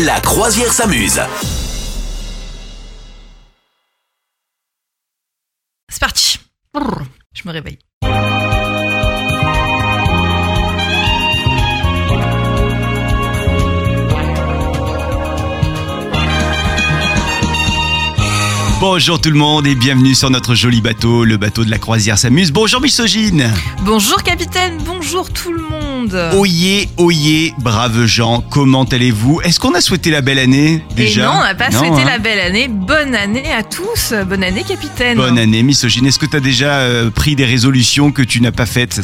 La croisière s'amuse. C'est parti. Je me réveille. Bonjour tout le monde et bienvenue sur notre joli bateau, le bateau de la croisière s'amuse. Bonjour misogyne Bonjour capitaine, bonjour tout le monde. Oyez, oyez, braves gens, comment allez-vous? Est-ce qu'on a souhaité la belle année déjà? Et non, on n'a pas souhaité hein? la belle année. Bonne année à tous. Bonne année capitaine. Bonne année misogyne. Est-ce que tu as déjà euh, pris des résolutions que tu n'as pas faites?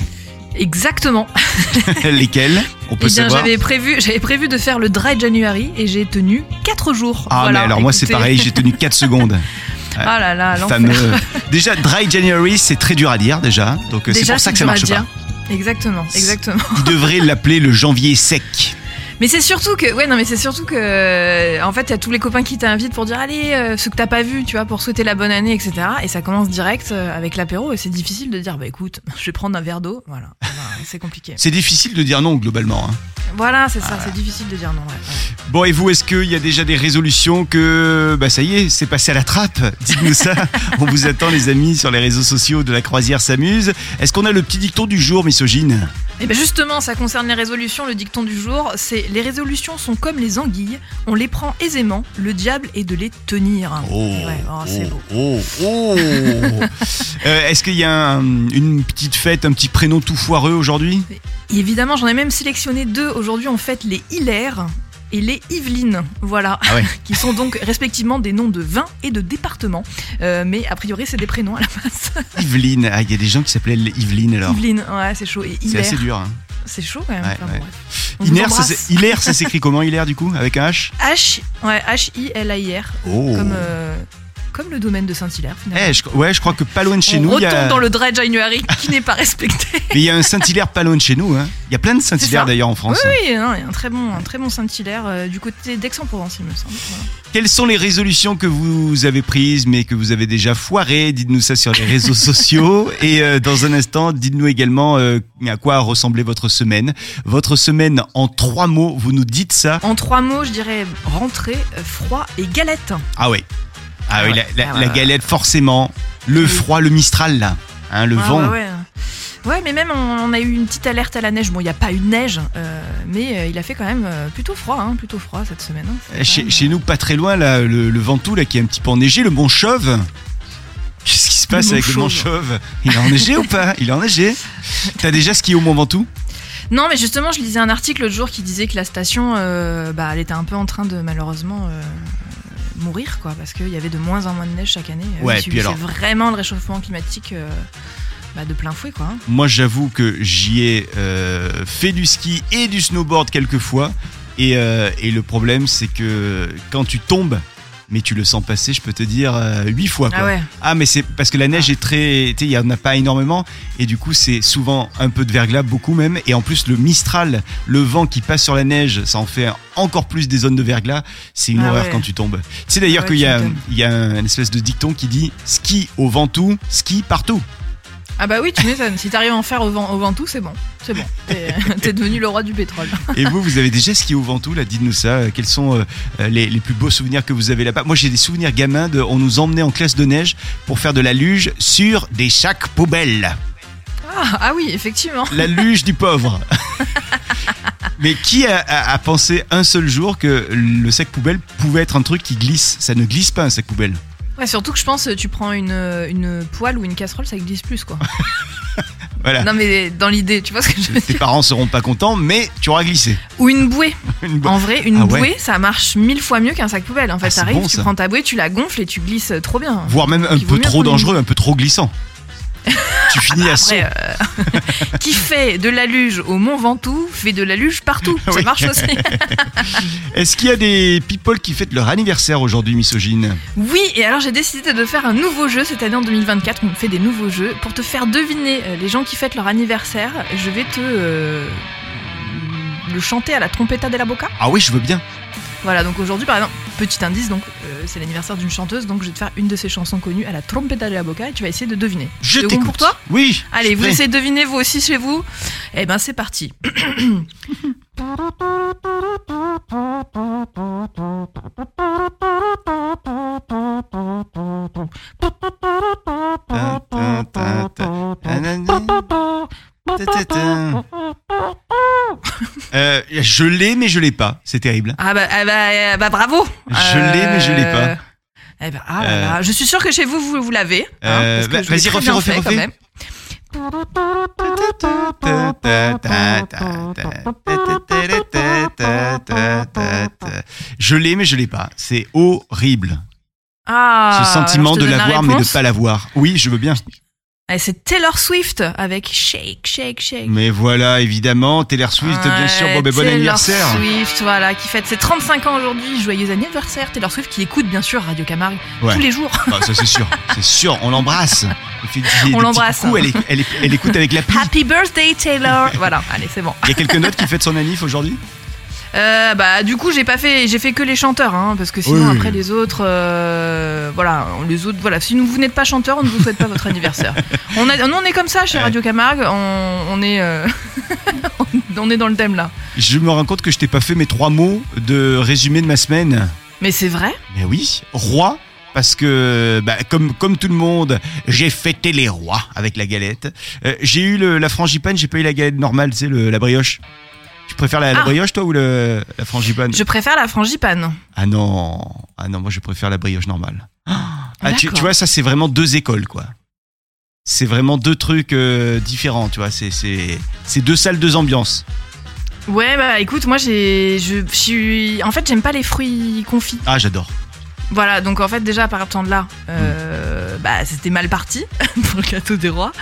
Exactement. Lesquelles? On peut Eh bien, savoir? j'avais prévu, j'avais prévu de faire le dry January et j'ai tenu 4 jours. Ah Voilà, mais alors moi c'est pareil, j'ai tenu 4 secondes. Ah là là, l'enfer. Fameux. Déjà Dry January c'est très dur à dire déjà, donc euh, c'est pour ça que ça marche pas. Exactement, exactement. Ils devraient l'appeler le janvier sec. Mais c'est surtout que, ouais, non, mais c'est surtout que, euh, en fait, il y a tous les copains qui t'invitent pour dire, allez, euh, ce que t'as pas vu, tu vois, pour souhaiter la bonne année, etc. Et ça commence direct euh, avec l'apéro, et c'est difficile de dire, bah écoute, je vais prendre un verre d'eau, voilà. Voilà, c'est compliqué. C'est difficile de dire non globalement. hein. Voilà, c'est ça, c'est difficile de dire non. ouais, ouais. Bon, et vous, est-ce qu'il y a déjà des résolutions que, bah ça y est, c'est passé à la trappe? Dites-nous ça. On vous attend, les amis, sur les réseaux sociaux de la croisière s'amuse. Est-ce qu'on a le petit dicton du jour, misogyne? Et ben justement, ça concerne les résolutions. Le dicton du jour, c'est les résolutions sont comme les anguilles, on les prend aisément. Le diable est de les tenir. Oh, Ouais, oh, c'est beau. oh, oh. Euh, Est-ce qu'il y a un- une petite fête, un petit prénom tout foireux aujourd'hui? Évidemment, j'en ai même sélectionné deux. Aujourd'hui, on fête les Hilaire et les Yvelines. Voilà. Ah ouais. qui sont donc respectivement des noms de vins et de départements. Euh, mais a priori, c'est des prénoms à la base. Yveline. Ah, il y a des gens qui s'appelaient Yveline alors. Yveline, ouais, c'est chaud. Et C'est assez dur. Hein. C'est chaud quand même. Ouais, Enfin, ouais. ça s'écrit comment Hilaire du coup Avec un H? H, ouais, H-I-L-A-I-R. Oh. Comme, euh, comme le domaine de Saint-Hilaire, finalement. Eh, je, ouais, je crois que pas loin de chez On nous, il y retombe a... dans le dry January qui n'est pas respecté. Mais il y a un Saint-Hilaire pas loin de chez nous. Hein. Il y a plein de Saint-Hilaire d'ailleurs en France. oui, non, il y a un très bon, un très bon Saint-Hilaire euh, du côté d'Aix-en-Provence, il me semble. Voilà. Quelles sont les résolutions que vous avez prises mais que vous avez déjà foirées? Dites-nous ça sur les réseaux sociaux. Et euh, dans un instant, dites-nous également euh, à quoi ressemblait votre semaine. Votre semaine en trois mots, vous nous dites ça. En trois mots, je dirais rentrée, froid et galette. Ah oui. Ah, Ah oui, ouais. la, la- Ah ouais, la ouais. galette forcément. Le Oui. froid, le Mistral là. Hein, le Ah, vent. Ouais, ouais. Ouais, mais même on, on a eu une petite alerte à la neige. Bon, il n'y a pas eu de neige, euh, mais euh, il a fait quand même euh, plutôt froid, hein, plutôt froid cette semaine. hein. C'est Chez, quand même, chez nous, pas très loin, là, le, le Ventoux, là, qui est un petit peu enneigé, le Mont Chauve. Qu'est-ce qui se passe Mont avec le Mont Chauve. Chauve Il est enneigé ou pas? Il est enneigé T'as déjà skié au Mont Ventoux? Non, mais justement, je lisais un article l'autre jour qui disait que la station, euh, bah, elle était un peu en train de malheureusement euh, mourir, quoi, parce qu'il y avait de moins en moins de neige chaque année. Euh, Ouais, puis alors- vraiment le réchauffement climatique euh, bah, de plein fouet, quoi. Moi, j'avoue que j'y ai euh, fait du ski et du snowboard quelques fois. Et, et le problème, c'est que quand tu tombes, mais tu le sens passer, je peux te dire, euh, huit fois. Quoi. Ah ouais. Ah, mais c'est parce que la neige est très. Tu sais, il n'y en a pas énormément. Et du coup, c'est souvent un peu de verglas, beaucoup même. Et en plus, le Mistral, le vent qui passe sur la neige, ça en fait encore plus des zones de verglas. C'est une Ah horreur ouais. quand tu tombes. Tu sais d'ailleurs Ah ouais, qu'il y a, m'étonnes. il y a un espèce de dicton qui dit ski au Ventoux, ski partout. Ah bah oui, tu m'étonnes. Si t'arrives à en faire au, vent, au Ventoux, c'est bon. C'est bon. T'es devenu le roi du pétrole. Et vous, vous avez déjà skié au Ventoux là Dites-nous ça. Quels sont euh, les, les plus beaux souvenirs que vous avez là-bas? Moi, j'ai des souvenirs gamins. De, on nous emmenait en classe de neige pour faire de la luge sur des sacs poubelles. Ah, ah oui, effectivement. La luge du pauvre. Mais qui a, a- a pensé un seul jour que le sac poubelle pouvait être un truc qui glisse? Ça ne glisse pas un sac poubelle. Ouais, surtout que je pense, tu prends une, une poêle ou une casserole, ça glisse plus, quoi. Voilà. Non, mais dans l'idée, tu vois ce que je veux Tes dire? parents seront pas contents, mais tu auras glissé. Ou une bouée. Une En vrai, une Ah ouais. bouée, ça marche mille fois mieux qu'un sac poubelle. En fait, Ah, t'arrives, bon, tu ça. prends ta bouée, tu la gonfles et tu glisses trop bien. Voire même un peu trop dangereux, un peu trop glissant. Tu finis à. Après, euh, qui fait de la luge au Mont Ventoux fait de la luge partout. Ça Oui. marche aussi. Est-ce qu'il y a des people qui fêtent leur anniversaire aujourd'hui, misogyne Oui, et alors j'ai décidé de faire un nouveau jeu cette année en 2024. On fait des nouveaux jeux. Pour te faire deviner euh, les gens qui fêtent leur anniversaire, je vais te euh, le chanter à la trompetta della bocca. Ah oui, je veux bien. Voilà, donc aujourd'hui, par exemple, petit indice, donc c'est l'anniversaire d'une chanteuse, donc je vais te faire une de ses chansons connues à la trompeta de la boca et tu vas essayer de deviner. Je t'écoute. pour toi Oui. Allez, vous essayez de deviner vous aussi chez vous. Eh ben, c'est parti. Euh, je l'ai, mais je l'ai pas. C'est terrible. Ah bah, eh bah, eh bah, bravo. Je l'ai, mais je l'ai pas. Euh, eh bah, ah là, euh. je suis sûre que chez vous, vous, vous l'avez. Hein, bah, vas-y, refais, refais, quand même. Je l'ai, mais je l'ai pas. C'est horrible. Ah, Ce sentiment de l'avoir, mais de ne pas l'avoir. Oui, je veux bien. Eh, C'est Taylor Swift avec Shake, Shake, Shake. Mais voilà, évidemment, Taylor Swift, bien sûr. Bon, ben, bon Taylor anniversaire. Swift, voilà, qui fête ses 35 ans aujourd'hui. Joyeux anniversaire, Taylor Swift, qui écoute bien sûr Radio Camargue Ouais. tous les jours. Ah, ça c'est sûr, c'est sûr. On l'embrasse. On, l'embrasse. coucous, Elle, elle, écoute avec l'appli. Happy birthday, Taylor. voilà, allez, c'est bon. Il y a quelqu'un d'autre qui fête son anniv aujourd'hui? Euh, bah, du coup, j'ai pas fait, j'ai fait que les chanteurs, hein, parce que sinon Oui. après les autres, euh, voilà, les autres, voilà. Si vous n'êtes pas chanteur, on ne vous souhaite pas votre anniversaire. On, a, nous, on est comme ça chez. Radio Camargue. On, on est, euh, on est dans le thème là. Je me rends compte que je t'ai pas fait mes trois mots de résumé de ma semaine. Mais c'est vrai? Mais oui, roi. Parce que, bah, comme, comme tout le monde, j'ai fêté les rois avec la galette. Euh, j'ai eu le, la frangipane, j'ai pas eu la galette normale, tu sais, le- la brioche. Tu préfères la, la Ah. brioche, toi, ou le, la frangipane Je préfère la frangipane. Ah non, ah non, moi je préfère la brioche normale. Ah, tu, D'accord. tu vois, ça c'est vraiment deux écoles, quoi. C'est vraiment deux trucs euh, différents, tu vois. C'est, deux salles, deux ambiances. Ouais, bah écoute, moi j'ai, je je suis, en fait, j'aime pas les fruits confits. Ah, j'adore. Voilà, donc en fait déjà partant de là, euh, bah c'était mal parti pour le gâteau des rois.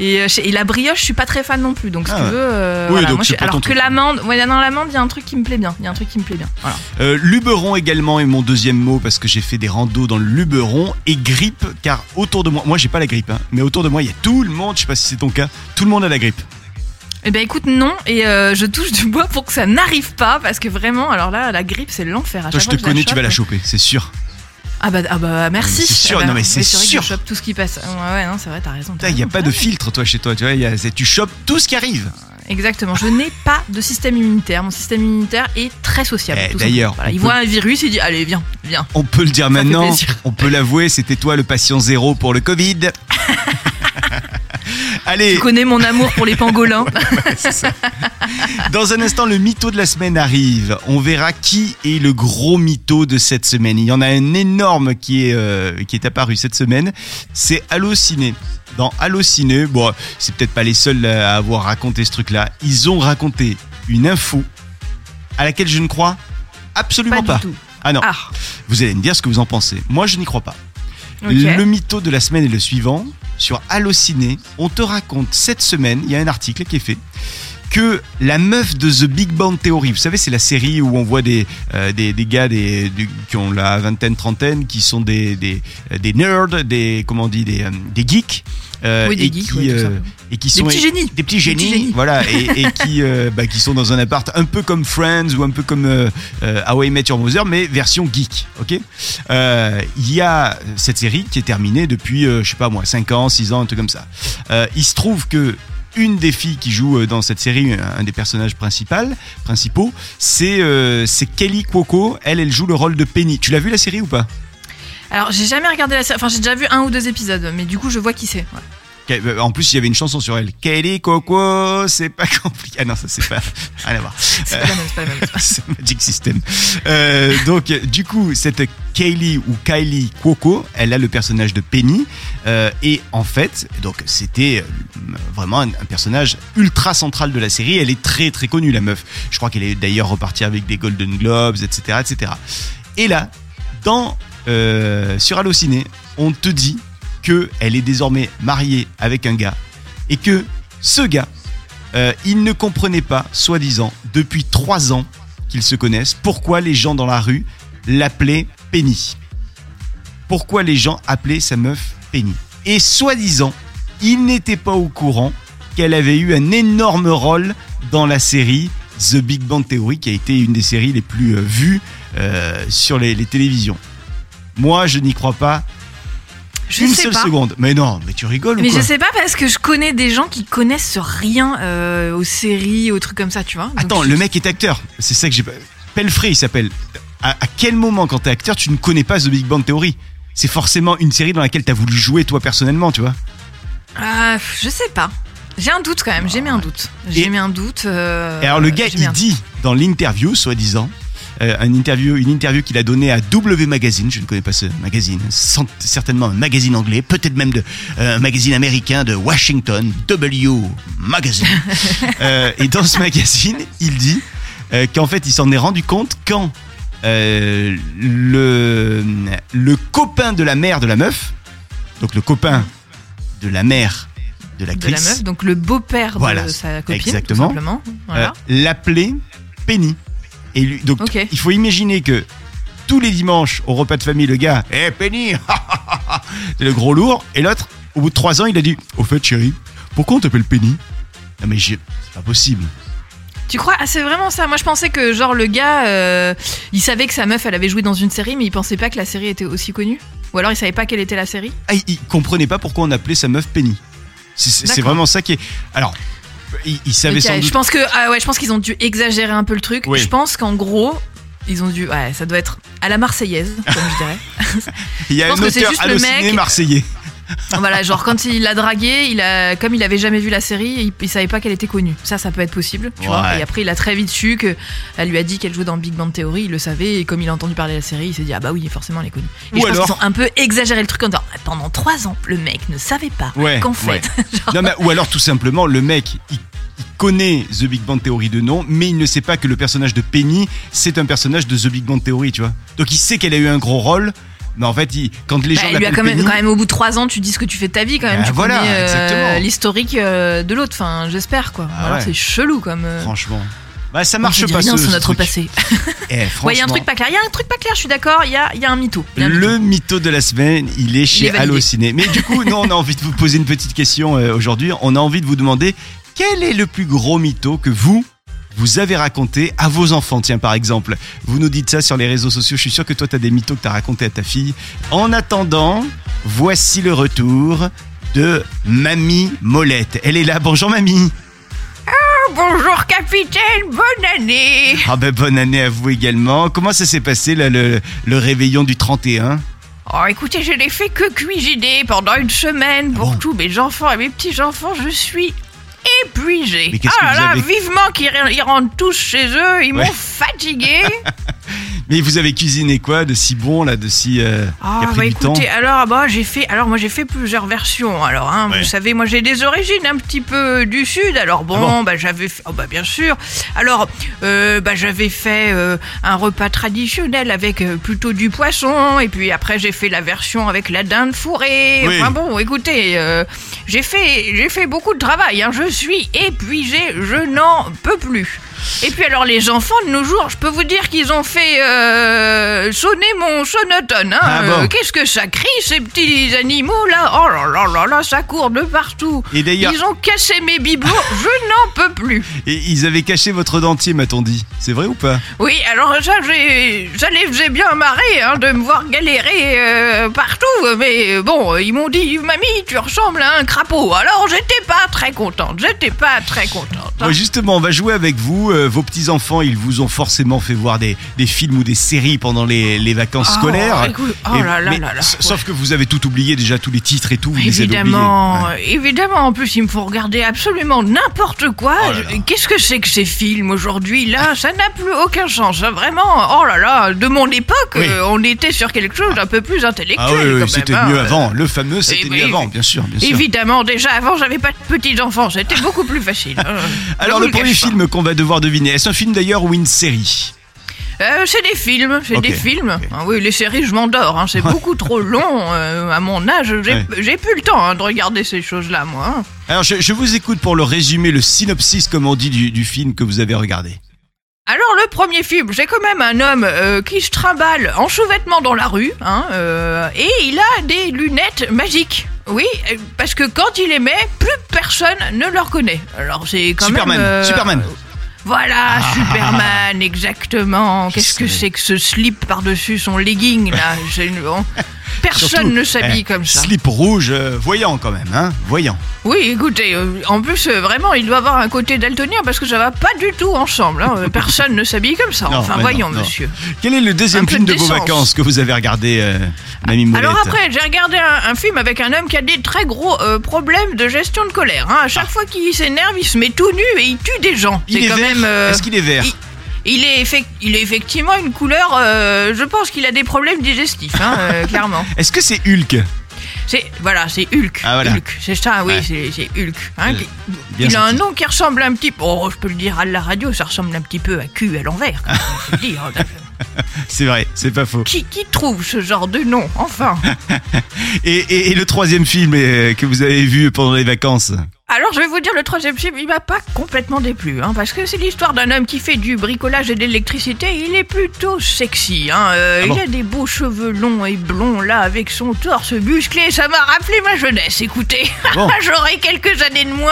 Et, euh, et la brioche, je suis pas très fan non plus. Donc si Ah tu veux, euh, Oui, voilà, donc moi, je- alors que truc. l'amande, ouais, dans l'amande, il y a un truc qui me plaît bien. Il y a un truc qui me plaît bien. Voilà. Euh, Luberon également est mon deuxième mot parce que j'ai fait des randos dans le Luberon et grippe car autour de moi, moi j'ai pas la grippe, hein, mais autour de moi il y a tout le monde, je sais pas si c'est ton cas, tout le monde a la grippe. Eh ben écoute, non, et euh, je touche du bois pour que ça n'arrive pas, parce que vraiment, alors là, la grippe, c'est l'enfer. À Toi je te connais, tu vas la chope- choper, c'est sûr. Ah bah, ah bah merci. C'est sûr, Ah bah, non, mais c'est sûr. chope tout ce qui passe. Ouais, ouais, non, c'est vrai, t'as raison. Il y a pas de filtre toi chez toi, tu vois, y a- tu chopes tout ce qui arrive. Exactement. Je n'ai pas de système immunitaire. Mon système immunitaire est très sociable. Eh, d'ailleurs. Voilà, il peut- voit un virus, il dit allez viens, viens. On peut le dire Ça maintenant, on peut l'avouer, c'était toi le patient zéro pour le Covid. Allez, Tu connais mon amour pour les pangolins. Ça. Dans un instant, le mytho de la semaine arrive. On verra qui est le gros mytho de cette semaine. Il y en a un énorme qui est, euh, qui est apparu cette semaine. C'est Allociné. Dans Allociné, bon, c'est peut-être pas les seuls à avoir raconté ce truc-là. Ils ont raconté une info à laquelle je ne crois absolument pas pas. du tout. Ah non, Ah, vous allez me dire ce que vous en pensez. Moi, je n'y crois pas. Le mytho de la semaine est le suivant. Sur Allociné, on te raconte cette semaine, il y a un article qui est fait, que la meuf de The Big Bang Theory, vous savez, c'est la série où on voit des, euh, des, des gars des, qui ont la vingtaine, trentaine, qui sont des, des, euh, des nerds, des, comment on dit, des, euh, des geeks. euh, Oui, des et, geeks, qui, oui, euh, et qui Des sont petits génies. des petits génies, petits génies. voilà, et, et qui, euh, bah, qui sont dans un appart un peu comme Friends ou un peu comme How I Met Your Mother, mais version geek, ok? Il y a cette série qui est terminée depuis, je sais pas moi, 5 ans, 6 ans, un truc comme ça. Il se trouve que une des filles qui joue euh, dans cette série, un des personnages principaux, euh, c'est Kelly Cuoco. Elle, elle joue le rôle de Penny. Tu l'as vu la série ou pas? Alors j'ai jamais regardé la série. Enfin j'ai déjà vu un ou deux épisodes, mais du coup je vois qui c'est. Euh, En plus, il y avait une chanson sur elle. Kelly Cuoco, c'est pas compliqué. Ah non, ça c'est pas. À voir. C'est pas la même, c'est pas la même. c'est Magic System. Euh, donc, du coup, cette Kaylee ou Kylie Cuoco, elle a le personnage de Penny. euh, et en fait, donc c'était euh, vraiment un, un personnage ultra central de la série. Elle est très très connue, la meuf. Je crois qu'elle est d'ailleurs repartie avec des Golden Globes, etc. etc. Et là, dans, euh, sur Allociné, on te dit que elle est désormais mariée avec un gars et que ce gars, euh, il ne comprenait pas, soi-disant, depuis trois ans qu'ils se connaissent, pourquoi les gens dans la rue l'appelaient Penny. Pourquoi les gens appelaient sa meuf Penny. Et soi-disant, il n'était pas au courant qu'elle avait eu un énorme rôle dans la série The Big Bang Theory, qui a été une des séries les plus euh, vues euh, sur les télévisions. Moi, je n'y crois pas Je une sais seule pas. seconde. Mais non, mais tu rigoles Mais ou quoi je sais pas parce que je connais des gens qui connaissent rien euh, aux séries, aux trucs comme ça, tu vois. Donc, Attends, je- le mec est acteur. C'est ça que j'ai pas. Pelfrey, il s'appelle. À, à quel moment, quand t'es acteur, tu ne connais pas The Big Bang Theory? C'est forcément une série dans laquelle t'as voulu jouer toi personnellement, tu vois. Ah, je sais pas. J'ai un doute quand même, j'ai mis un doute. J'ai mis un doute. euh, Et alors le gars, j'ai mis il un- dit dans l'interview, soi-disant, une interview, une interview qu'il a donnée à W Magazine. Je ne connais pas ce magazine. Certainement un magazine anglais, peut-être même de, euh, un magazine américain de Washington, W Magazine. Euh, et dans ce magazine, il dit euh, qu'en fait, il s'en est rendu compte quand euh, le le copain de la mère de la meuf, donc le copain de la mère de de la l'actrice, meuf, donc le beau-père Voilà, de sa copine, exactement. tout simplement. Voilà. euh, l'appelait Penny. Et lui, donc, il faut imaginer que tous les dimanches, au repas de famille, le gars, hé Penny, c'est le gros lourd. Et l'autre, au bout de trois ans, il a dit, au fait, chérie, pourquoi on t'appelle Penny? Non, mais j'ai- c'est pas possible. Tu crois? Ah, c'est vraiment ça. Moi, je pensais que, genre, le gars, euh, il savait que sa meuf, elle avait joué dans une série, mais il pensait pas que la série était aussi connue. Ou alors, il savait pas quelle était la série. Ah, il, comprenait pas pourquoi on appelait sa meuf Penny. C'est- vraiment ça qui est. Alors, il, il savait Ok, sans Je pense que, ah ouais, je pense qu'ils ont dû exagérer un peu le truc. Oui. Je pense qu'en gros, ils ont dû, ouais, ça doit être à la Marseillaise, comme je dirais. Il y a je un auteur juste le halluciné mec- marseillais. voilà, genre quand il l'a dragué, il a, comme il avait jamais vu la série, il, il savait pas qu'elle était connue. Ça, ça peut être possible, tu vois. Et après, il a très vite su que elle lui a dit qu'elle jouait dans Big Bang Theory, il le savait, et comme il a entendu parler de la série, il s'est dit ah bah oui, forcément elle est connue. Et Ou je pense alors- qu'ils ont un peu exagéré le truc en disant ah, pendant trois ans, le mec ne savait pas Ouais, qu'en fait, genre, Non, mais- ou alors tout simplement, le mec, il connaît The Big Bang Theory de nom, mais il ne sait pas que le personnage de Penny, c'est un personnage de The Big Bang Theory, tu vois. Donc il sait qu'elle a eu un gros rôle, mais en fait, il- quand les bah, gens il lui a quand même, Penny, quand même au bout de trois ans, tu dis ce que tu fais de ta vie quand même. Bah, tu voilà, connais euh, l'hisorique euh, de l'autre. Enfin, j'espère quoi. Ah ouais. c'est chelou comme. euh, franchement, bah ça marche pas rien ce, sur notre truc. passé. Eh, Ouais, il y a un truc pas clair. Il y a un truc pas clair. Je suis d'accord. Il y a, y a un mytho. Y a un mytho. Le mytho de la semaine, il est chez. Allociné. Mais du coup, nous, on a envie de vous poser une petite question euh, aujourd'hui. On a envie de vous demander quel est le plus gros mytho que vous, vous avez raconté à vos enfants. Tiens, par exemple, vous nous dites ça sur les réseaux sociaux. Je suis sûr que toi, tu as des mythos que tu as raconté à ta fille. En attendant, voici le retour de Mamie Molette. Elle est là. Bonjour, Mamie. Bonjour capitaine, bonne année. Ah ben, bonne année à vous également. Comment ça s'est passé, là, le, le réveillon du 31 Oh écoutez, je n'ai fait que cuisiner pendant une semaine pour bon tous mes enfants et mes petits-enfants. Je suis épuisée. Mais qu'est-ce ah que là vous là, avez- vivement qu'ils ils rentrent tous chez eux, ils Ouais. m'ont fatiguée. Mais vous avez cuisiné quoi de si bon, là, de si... euh, qui Ah a pris bah du temps écoutez, alors bah j'ai fait, alors moi j'ai fait plusieurs versions. Alors hein, Ouais. vous savez, moi j'ai des origines un petit peu du sud. Alors bon, Ah bon bah j'avais, fait, oh bah bien sûr. Alors euh, bah j'avais fait euh, un repas traditionnel avec euh, plutôt du poisson, et puis après j'ai fait la version avec la dinde fourrée. Oui. Enfin bon, écoutez, euh, j'ai fait, j'ai fait beaucoup de travail. Hein. Je suis épuisée, je n'en peux plus. Et puis alors les enfants de nos jours, je peux vous dire qu'ils ont fait euh, sonner mon sonotone. Hein. Ah bon Euh, Qu'est-ce que ça crie ces petits animaux là? Oh là là là là, ça court de partout. Et d'ailleurs, Ils ont cassé mes bibelots, je n'en peux plus. et ils avaient caché votre dentier, m'a-t-on dit. C'est vrai ou pas? Oui, alors ça, ça les faisait bien marrer hein, de me voir galérer euh, partout. Mais bon, ils m'ont dit, mamie, tu ressembles à un crapaud. Alors j'étais pas très contente, j'étais pas très contente. hein. Justement, on va jouer avec vous. Euh, vos petits-enfants, ils vous ont forcément fait voir des, des films ou des séries pendant les, les vacances Oh, scolaires. écoute, oh Et- là là mais là là, s- ouais. Sauf que vous avez tout oublié déjà, tous les titres et tout. Vous les avez Évidemment, évidemment. En plus, il me faut regarder absolument n'importe quoi. Oh Qu'est-ce que c'est que ces films aujourd'hui? Là, ça n'a plus aucun sens. hein, Vraiment. Oh là là. De mon époque, Oui. euh, on était sur quelque chose d'un peu plus intellectuel. Ah oui, c'était même, hein. mieux avant. Le fameux, c'était Eh mieux oui, avant, bien sûr, bien sûr. Évidemment, déjà avant, j'avais pas de petits enfants. C'était beaucoup plus facile. hein. Alors, le premier film qu'on va devoir deviner, est-ce un film d'ailleurs ou une série Euh, c'est des films, c'est des films. Ah oui, les séries, je m'endors. hein, C'est beaucoup trop long. euh, à mon âge, j'ai Ouais. j'ai plus le temps hein, de regarder ces choses-là, moi. hein. Alors, je, je vous écoute pour le résumé, le synopsis, comme on dit, du, du film que vous avez regardé. Alors le premier film, c'est quand même un homme euh, qui se trimballe en sous-vêtements dans la rue, hein, euh, et il a des lunettes magiques. Oui, parce que quand il les met, plus personne ne le reconnaît. Alors c'est quand Superman, même... euh, Superman. Voilà, Superman, exactement. Qu'est-ce que c'est que ce slip par-dessus son legging là? C'est une- bon. Personne Surtout, ne s'habille eh, comme ça. Slip rouge, euh, voyant quand même, hein Voyant. Oui, écoutez, euh, en plus, euh, vraiment, il doit avoir un côté daltonien parce que ça va pas du tout ensemble. hein. Personne ne s'habille comme ça. Non, enfin, voyons, non, non. monsieur. Quel est le deuxième Un film de de vos vacances que vous avez regardé, Mamie Moulette Alors après, j'ai regardé un, un film avec un homme qui a des très gros problèmes de gestion de colère. hein. À chaque fois qu'il s'énerve, il se met tout nu et il tue des gens. Ah. il est quand vert même. Est-ce qu'il est vert? il- Il est, effec- il est effectivement une couleur. euh, je pense qu'il a des problèmes digestifs, hein, euh, clairement. Est-ce que c'est Hulk? C'est voilà, c'est Hulk. Ah, voilà. Hulk, c'est ça, oui, Ouais. c'est c'est Hulk. hein, Bien- qui- bien il a un senti. nom qui ressemble un petit peu. Oh, je peux le dire à la radio, ça ressemble un petit peu à cul à l'envers. quand même, faut le dire. C'est vrai, c'est pas faux. qui, qui trouve ce genre de nom Enfin? Et, et- et le troisième film euh, que vous avez vu pendant les vacances? Alors, je vais vous dire, le troisième film, il m'a pas complètement déplu, hein, parce que c'est l'histoire d'un homme qui fait du bricolage et de l'électricité. Il est plutôt sexy, hein. euh, Ah bon Il a des beaux cheveux longs et blonds, là, avec son torse musclé. Ça m'a rappelé ma jeunesse, écoutez. Bon. J'aurais quelques années de moins.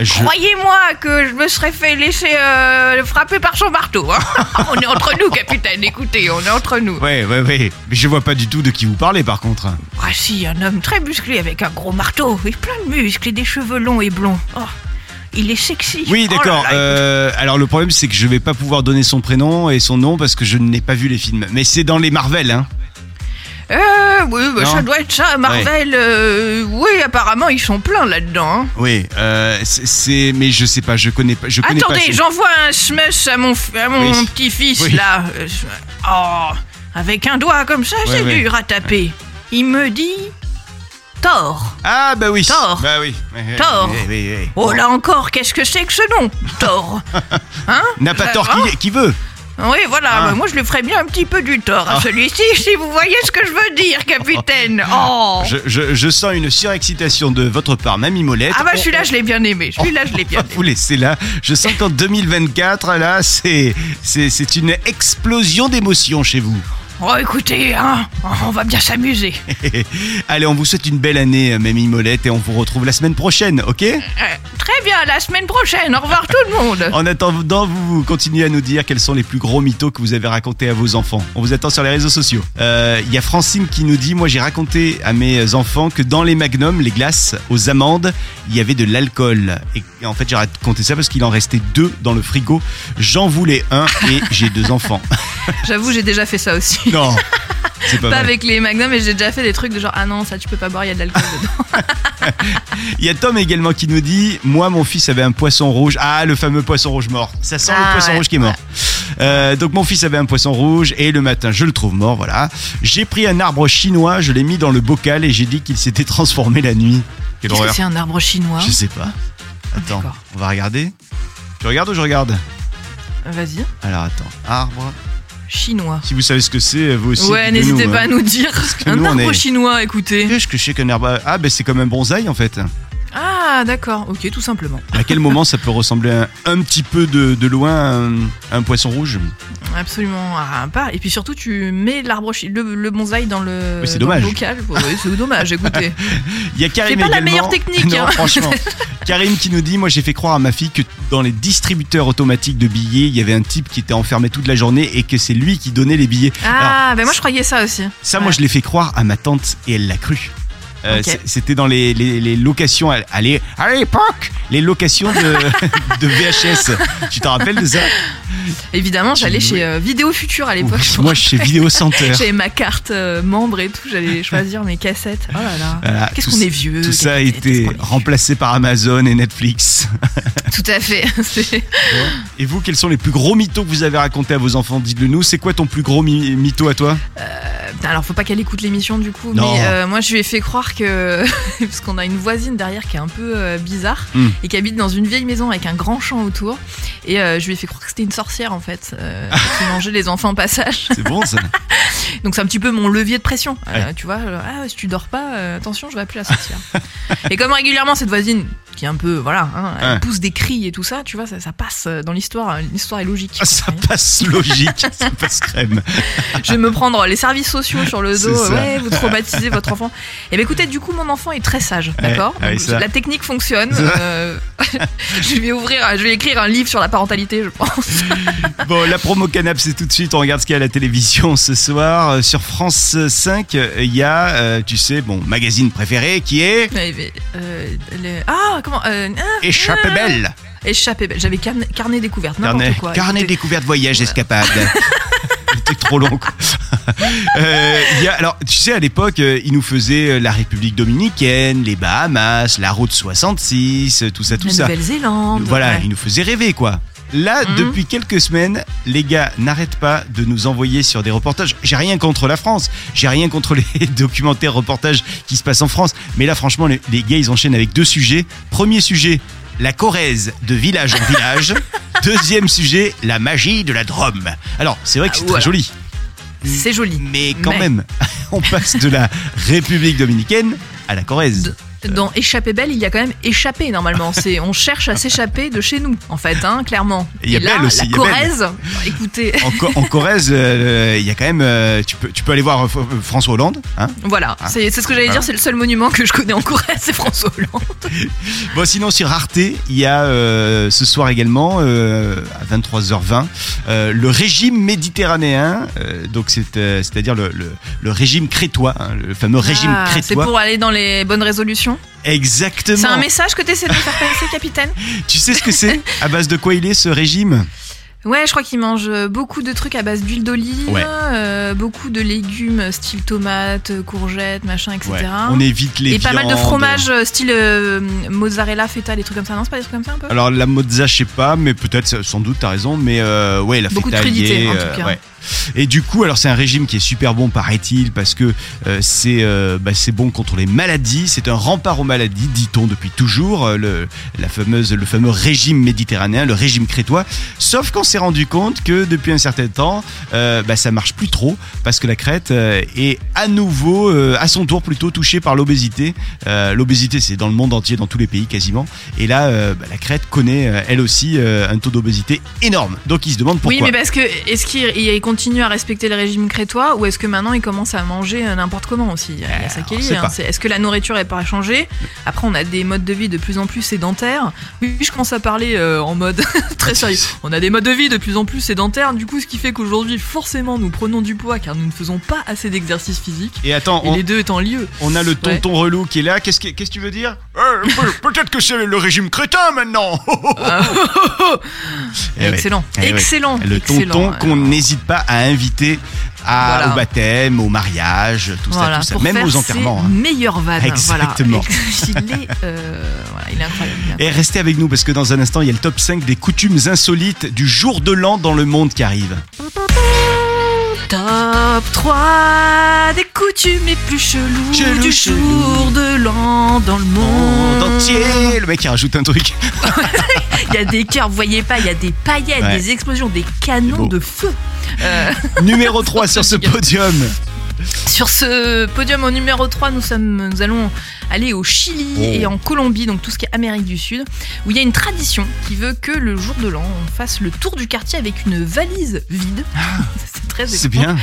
Je- Croyez-moi que je me serais fait laisser euh, frapper par son marteau. hein. on est entre nous, capitaine, écoutez, on est entre nous. Ouais, ouais, ouais. Mais je vois pas du tout de qui vous parlez par contre. Ah si, un homme très musclé avec un gros marteau, et plein de muscles et des cheveux longs et blonds. Oh, il est sexy. Oui, Oh d'accord. euh, alors le problème c'est que je vais pas pouvoir donner son prénom et son nom parce que je n'ai pas vu les films. Mais c'est dans les Marvel, hein. Euh, oui, bah, Non. ça doit être ça. Marvel, euh, oui, apparemment, ils sont pleins là-dedans. hein. Oui, euh, c'est- c'est. Mais je sais pas, je connais pas. Je connais pas. Attendez, j'envoie un smus à mon, f- à mon Oui. petit-fils, Oui. là. Euh, Oh, avec un doigt comme ça, Ouais, c'est ouais. dur à taper. Il me dit... Thor. Ah bah oui. Thor. Bah oui. Ouais, ouais, Thor. ouais, ouais, ouais. Oh là encore, qu'est-ce que c'est que ce nom Thor? Hein? N'a pas Ça tort qui, qui veut. Oui, voilà, Ah. bah, moi je lui ferais bien un petit peu du tort à Ah. celui-ci, si vous voyez ce que je veux dire, capitaine. Oh Je, je- je sens une surexcitation de votre part, Mamie Molette. Ah bah On- celui-là je l'ai bien aimé, celui-là je l'ai bien va aimé. vous laisser là. Je sens qu'en 2024, là, c'est une explosion d'émotions chez vous. Oh écoutez, hein, on va bien s'amuser. Allez, on vous souhaite une belle année, Mamie Molette, et on vous retrouve la semaine prochaine, ok? Euh, très bien, la semaine prochaine, au revoir tout le monde. En attendant, vous continuez à nous dire quels sont les plus gros mythos que vous avez racontés à vos enfants. On vous attend sur les réseaux sociaux. Euh, Il y a Francine qui nous dit, moi j'ai raconté à mes enfants que dans les magnums, les glaces aux amandes, il y avait de l'alcool. Et en fait j'ai raconté ça parce qu'il en restait deux dans le frigo. J'en voulais un et j'ai deux enfants. J'avoue, j'ai déjà fait ça aussi. Non, c'est pas, Pas vrai. avec les magnums, mais j'ai déjà fait des trucs de genre ah non, ça tu peux pas boire, il y a de l'alcool dedans. Il y a Tom également qui nous dit Moi, mon fils avait un poisson rouge. Ah, le fameux poisson rouge mort. Ça sent le Ah, poisson ouais, rouge qui est mort. Euh, donc, mon fils avait un poisson rouge et le matin, je le trouve mort. Voilà. J'ai pris un arbre chinois, je l'ai mis dans le bocal et j'ai dit qu'il s'était transformé la nuit. Qu'est-ce que c'est un arbre chinois Je sais pas. Attends, on va regarder. Tu regardes ou je regarde Vas-y. Alors, attends. Arbre. Chinois. Si vous savez ce que c'est, vous aussi. Ouais, n'hésitez pas hein. à nous dire. Un nous, arbre est- chinois, écoutez. Qu'est-ce que je sais qu'un arbre. Ah, ben c'est comme un bonsaï en fait. Ah, d'accord, ok, tout simplement. À quel moment ça peut ressembler un, un petit peu de, de loin à un, à un poisson rouge Absolument ah, pas. Et puis surtout, tu mets l'arbre le, le bonsaï dans le, Oui, c'est dans le dommage. bocal. Ouais, c'est dommage, écoutez. Il y a Karim C'est pas la meilleure technique, Non, hein. franchement. Karim qui nous dit Moi, j'ai fait croire à ma fille que dans les distributeurs automatiques de billets, il y avait un type qui était enfermé toute la journée et que c'est lui qui donnait les billets. Alors, Ah, ben moi je croyais ça aussi. ça, Ouais. moi, je l'ai fait croire à ma tante et elle l'a cru. Euh, C'était dans les, les- les locations à, à l'é- à l'époque, les locations de, de VHS. Tu t'en rappelles de ça? Évidemment, j'allais chez euh, Vidéo Future à l'époque. Moi, chez Vidéo Center. J'avais ma carte euh, membre et tout, j'allais choisir mes cassettes. Oh là là. Voilà, Qu'est-ce qu'on est vieux. Tout ça a été remplacé par Amazon et Netflix. Tout à fait. Et vous, quels sont les plus gros mythos que vous avez racontés à vos enfants? Dites-le nous. C'est quoi ton plus gros mytho à toi? Putain, Alors, faut pas qu'elle écoute l'émission du coup, Non. mais euh, moi je lui ai fait croire parce qu'on a une voisine derrière qui est un peu euh, bizarre Hmm. et qui habite dans une vieille maison avec un grand champ autour. Et euh, je lui ai fait croire que c'était une sorcière en fait, euh, qui mangeait les enfants au passage. C'est bon ça Donc c'est un petit peu mon levier de pression. Ouais. tu vois, ah, si tu dors pas, attention, je vais appeler la sorcière. et comme régulièrement cette voisine qui est un peu, voilà, hein, elle Ouais. pousse des cris et tout ça, tu vois, ça, ça passe dans l'histoire. L'histoire est logique. Ah, ça passe logique, ça passe crème. Je vais me prendre les services sociaux sur le dos. Ouais, vous traumatisez votre enfant. Et ben écoutez, du coup, mon enfant est très sage, d'accord ouais, ça. La technique fonctionne. Euh, je vais ouvrir, je vais écrire un livre sur la parentalité, je pense. Bon, la promo canap, c'est tout de suite. On regarde ce qu'il y a à la télévision ce soir. Euh, Sur France 5, euh, il y a, euh, tu sais, bon, magazine préféré qui est mais, euh, le- Ah, comment ah, Échappée ah, belle. Échappée belle. J'avais carnet, carnet découverte, n'importe Carnet, quoi. carnet Écoutez, découverte voyage escapade. Truc trop long. Euh, il y a, alors, tu sais, à l'époque, euh, ils nous faisaient euh, la République dominicaine, les Bahamas, la route 66, euh, tout ça, tout la ça. Nouvelle-Zélande. Voilà, ouais. ils nous faisaient rêver, quoi. Là, Mhm. depuis quelques semaines, les gars n'arrêtent pas de nous envoyer sur des reportages. J'ai rien contre la France, j'ai rien contre les documentaires, reportages qui se passent en France. Mais là, franchement, les, les gars, ils enchaînent avec deux sujets. Premier sujet, la Corrèze de village en village. Deuxième sujet, la magie de la Drôme. Alors, c'est vrai que Ah, c'est voilà. très joli. C'est joli. Mais quand Mais- même, on passe de la République dominicaine à la Corrèze. Dans Échappée belle, il y a quand même échappé normalement. C'est on cherche à s'échapper de chez nous, en fait, hein, clairement. Il y a Et là, Belle aussi, la Corrèze. Écoutez, En, Co- en Corrèze, euh, il y a quand même. euh, tu, peux, tu peux aller voir euh, François Hollande. Hein voilà, Ah. c'est c'est ce que j'allais dire. C'est le seul monument que je connais en Corrèze, c'est François Hollande. Bon, sinon sur Arte, il y a euh, ce soir également à 23h20 euh, le régime méditerranéen. donc c'est euh, c'est-à-dire le, le, le régime crétois, hein, le fameux régime Ah, C'est crétois. pour aller dans les bonnes résolutions. Exactement. C'est un message que tu essaies de me faire passer, capitaine. Tu sais ce que c'est? À base de quoi il est ce régime? Ouais, je crois qu'il mange beaucoup de trucs à base d'huile d'olive, Ouais. euh, beaucoup de légumes style tomates, courgettes, machin, etc. Ouais, On évite les Et pas mal de viandes. fromage euh, style euh, mozzarella, feta, des trucs comme ça. Non, c'est pas des trucs comme ça un peu? Alors la mozza, je sais pas, mais peut-être, sans doute, t'as raison, mais euh, ouais, la Beaucoup de feta crudité, alliée, en tout euh, cas. ouais. Et du coup, alors c'est un régime qui est super bon, paraît-il, parce que euh, c'est euh, bah, c'est bon contre les maladies. C'est un rempart aux maladies, dit-on depuis toujours. euh, le, la fameuse, le fameux régime méditerranéen, le régime crétois. Sauf qu'on s'est rendu compte que depuis un certain temps, euh, bah, ça marche plus trop, parce que la Crète euh, est à nouveau, euh, à son tour plutôt, touchée par l'obésité. L'obésité, c'est dans le monde entier, dans tous les pays quasiment. Et là, bah, la Crète connaît, elle aussi, un taux d'obésité énorme. Donc ils se demandent pourquoi. Oui, mais parce que est-ce qu'il il continue à respecter le régime crétois ou est-ce que maintenant il commence à manger n'importe comment aussi? Il est sait hein. pas. C'est- Est-ce que la nourriture est pas changée? Après, on a des modes de vie de plus en plus sédentaires. Oui, je commence à parler en mode très sérieux. On a des modes de vie de plus en plus sédentaires. Du coup, ce qui fait qu'aujourd'hui, forcément, nous prenons du poids car nous ne faisons pas assez d'exercice physique. Et attends, Et on, les deux étant lieux. on a le tonton relou qui est là. Qu'est-ce que, qu'est-ce que tu veux dire? Euh, peut- Peut-être que c'est le régime crétin maintenant. Eh ouais. excellent, Eh ouais. excellent, Le excellent. tonton qu'on n'hésite pas à inviter à, Voilà. au baptême, au mariage, tout voilà, ça, tout ça, pour même faire aux enterrements. ses hein. meilleures vannes. Exactement. Voilà. Il est, euh, voilà, il est incroyable. il est incroyable. Et restez avec nous parce que dans un instant, il y a le top 5 des coutumes insolites du jour de l'an dans le monde qui arrive. Top 3 des coutumes les plus chelous Chelou, du chelou. jour de l'an dans le monde. Monde entier Le mec, il rajoute un truc. Il y a des cœurs, vous voyez pas, il y a des paillettes, Ouais. des explosions, des canons de feu. Euh, Numéro 3 sur ce podium. Sur ce podium au numéro 3, nous, sommes, nous allons aller au Chili Oh. et en Colombie, donc tout ce qui est Amérique du Sud, où il y a une tradition qui veut que le jour de l'an, on fasse le tour du quartier avec une valise vide. C'est très C'est bien.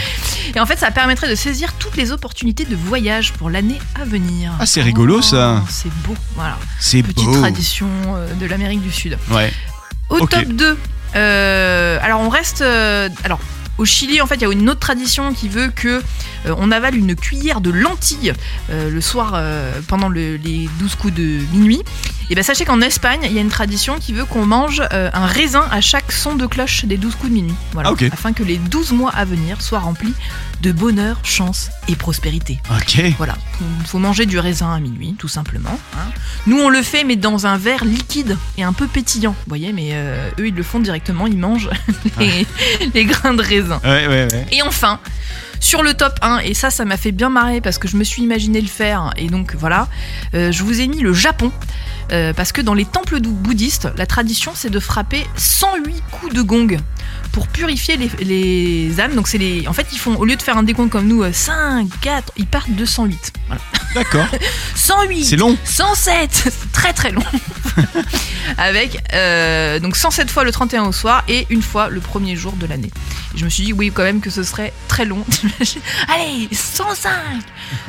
Et en fait, ça permettrait de saisir toutes les opportunités de voyage pour l'année à venir. Ah, c'est rigolo, ça. Oh, C'est beau, voilà. C'est Petite beau. tradition euh, de l'Amérique du Sud. Ouais. Au top 2, euh, alors on reste. euh, alors. Au Chili, en fait, il y a une autre tradition qui veut que euh, on avale une cuillère de lentilles euh, le soir euh, pendant le- les 12 coups de minuit. Et ben sachez qu'en Espagne, il y a une tradition qui veut qu'on mange euh, un raisin à chaque son de cloche des 12 coups de minuit. Voilà, Ah, afin que les 12 mois à venir soient remplis de bonheur, chance et prospérité. Ok. Voilà, il faut manger du raisin à minuit, tout simplement. hein. Nous, on le fait, mais dans un verre liquide et un peu pétillant. Vous voyez, mais euh, eux, ils le font directement, ils mangent les, les grains de raisin. Ouais, ouais, ouais. Et enfin, sur le top 1, et ça, ça m'a fait bien marrer parce que je me suis imaginé le faire, et donc voilà, euh, je vous ai mis le Japon. Euh, parce que dans les temples bouddhistes, la tradition c'est de frapper 108 coups de gong pour purifier les, les âmes. Donc c'est les, en fait ils font au lieu de faire un décompte comme nous, euh, 5, 4, ils partent de 108. Voilà. D'accord. 108. C'est long. 107. C'est très très long. Avec euh, donc 107 fois le 31 au soir et une fois le premier jour de l'année. Je me suis dit oui quand même que ce serait très long. Allez 105,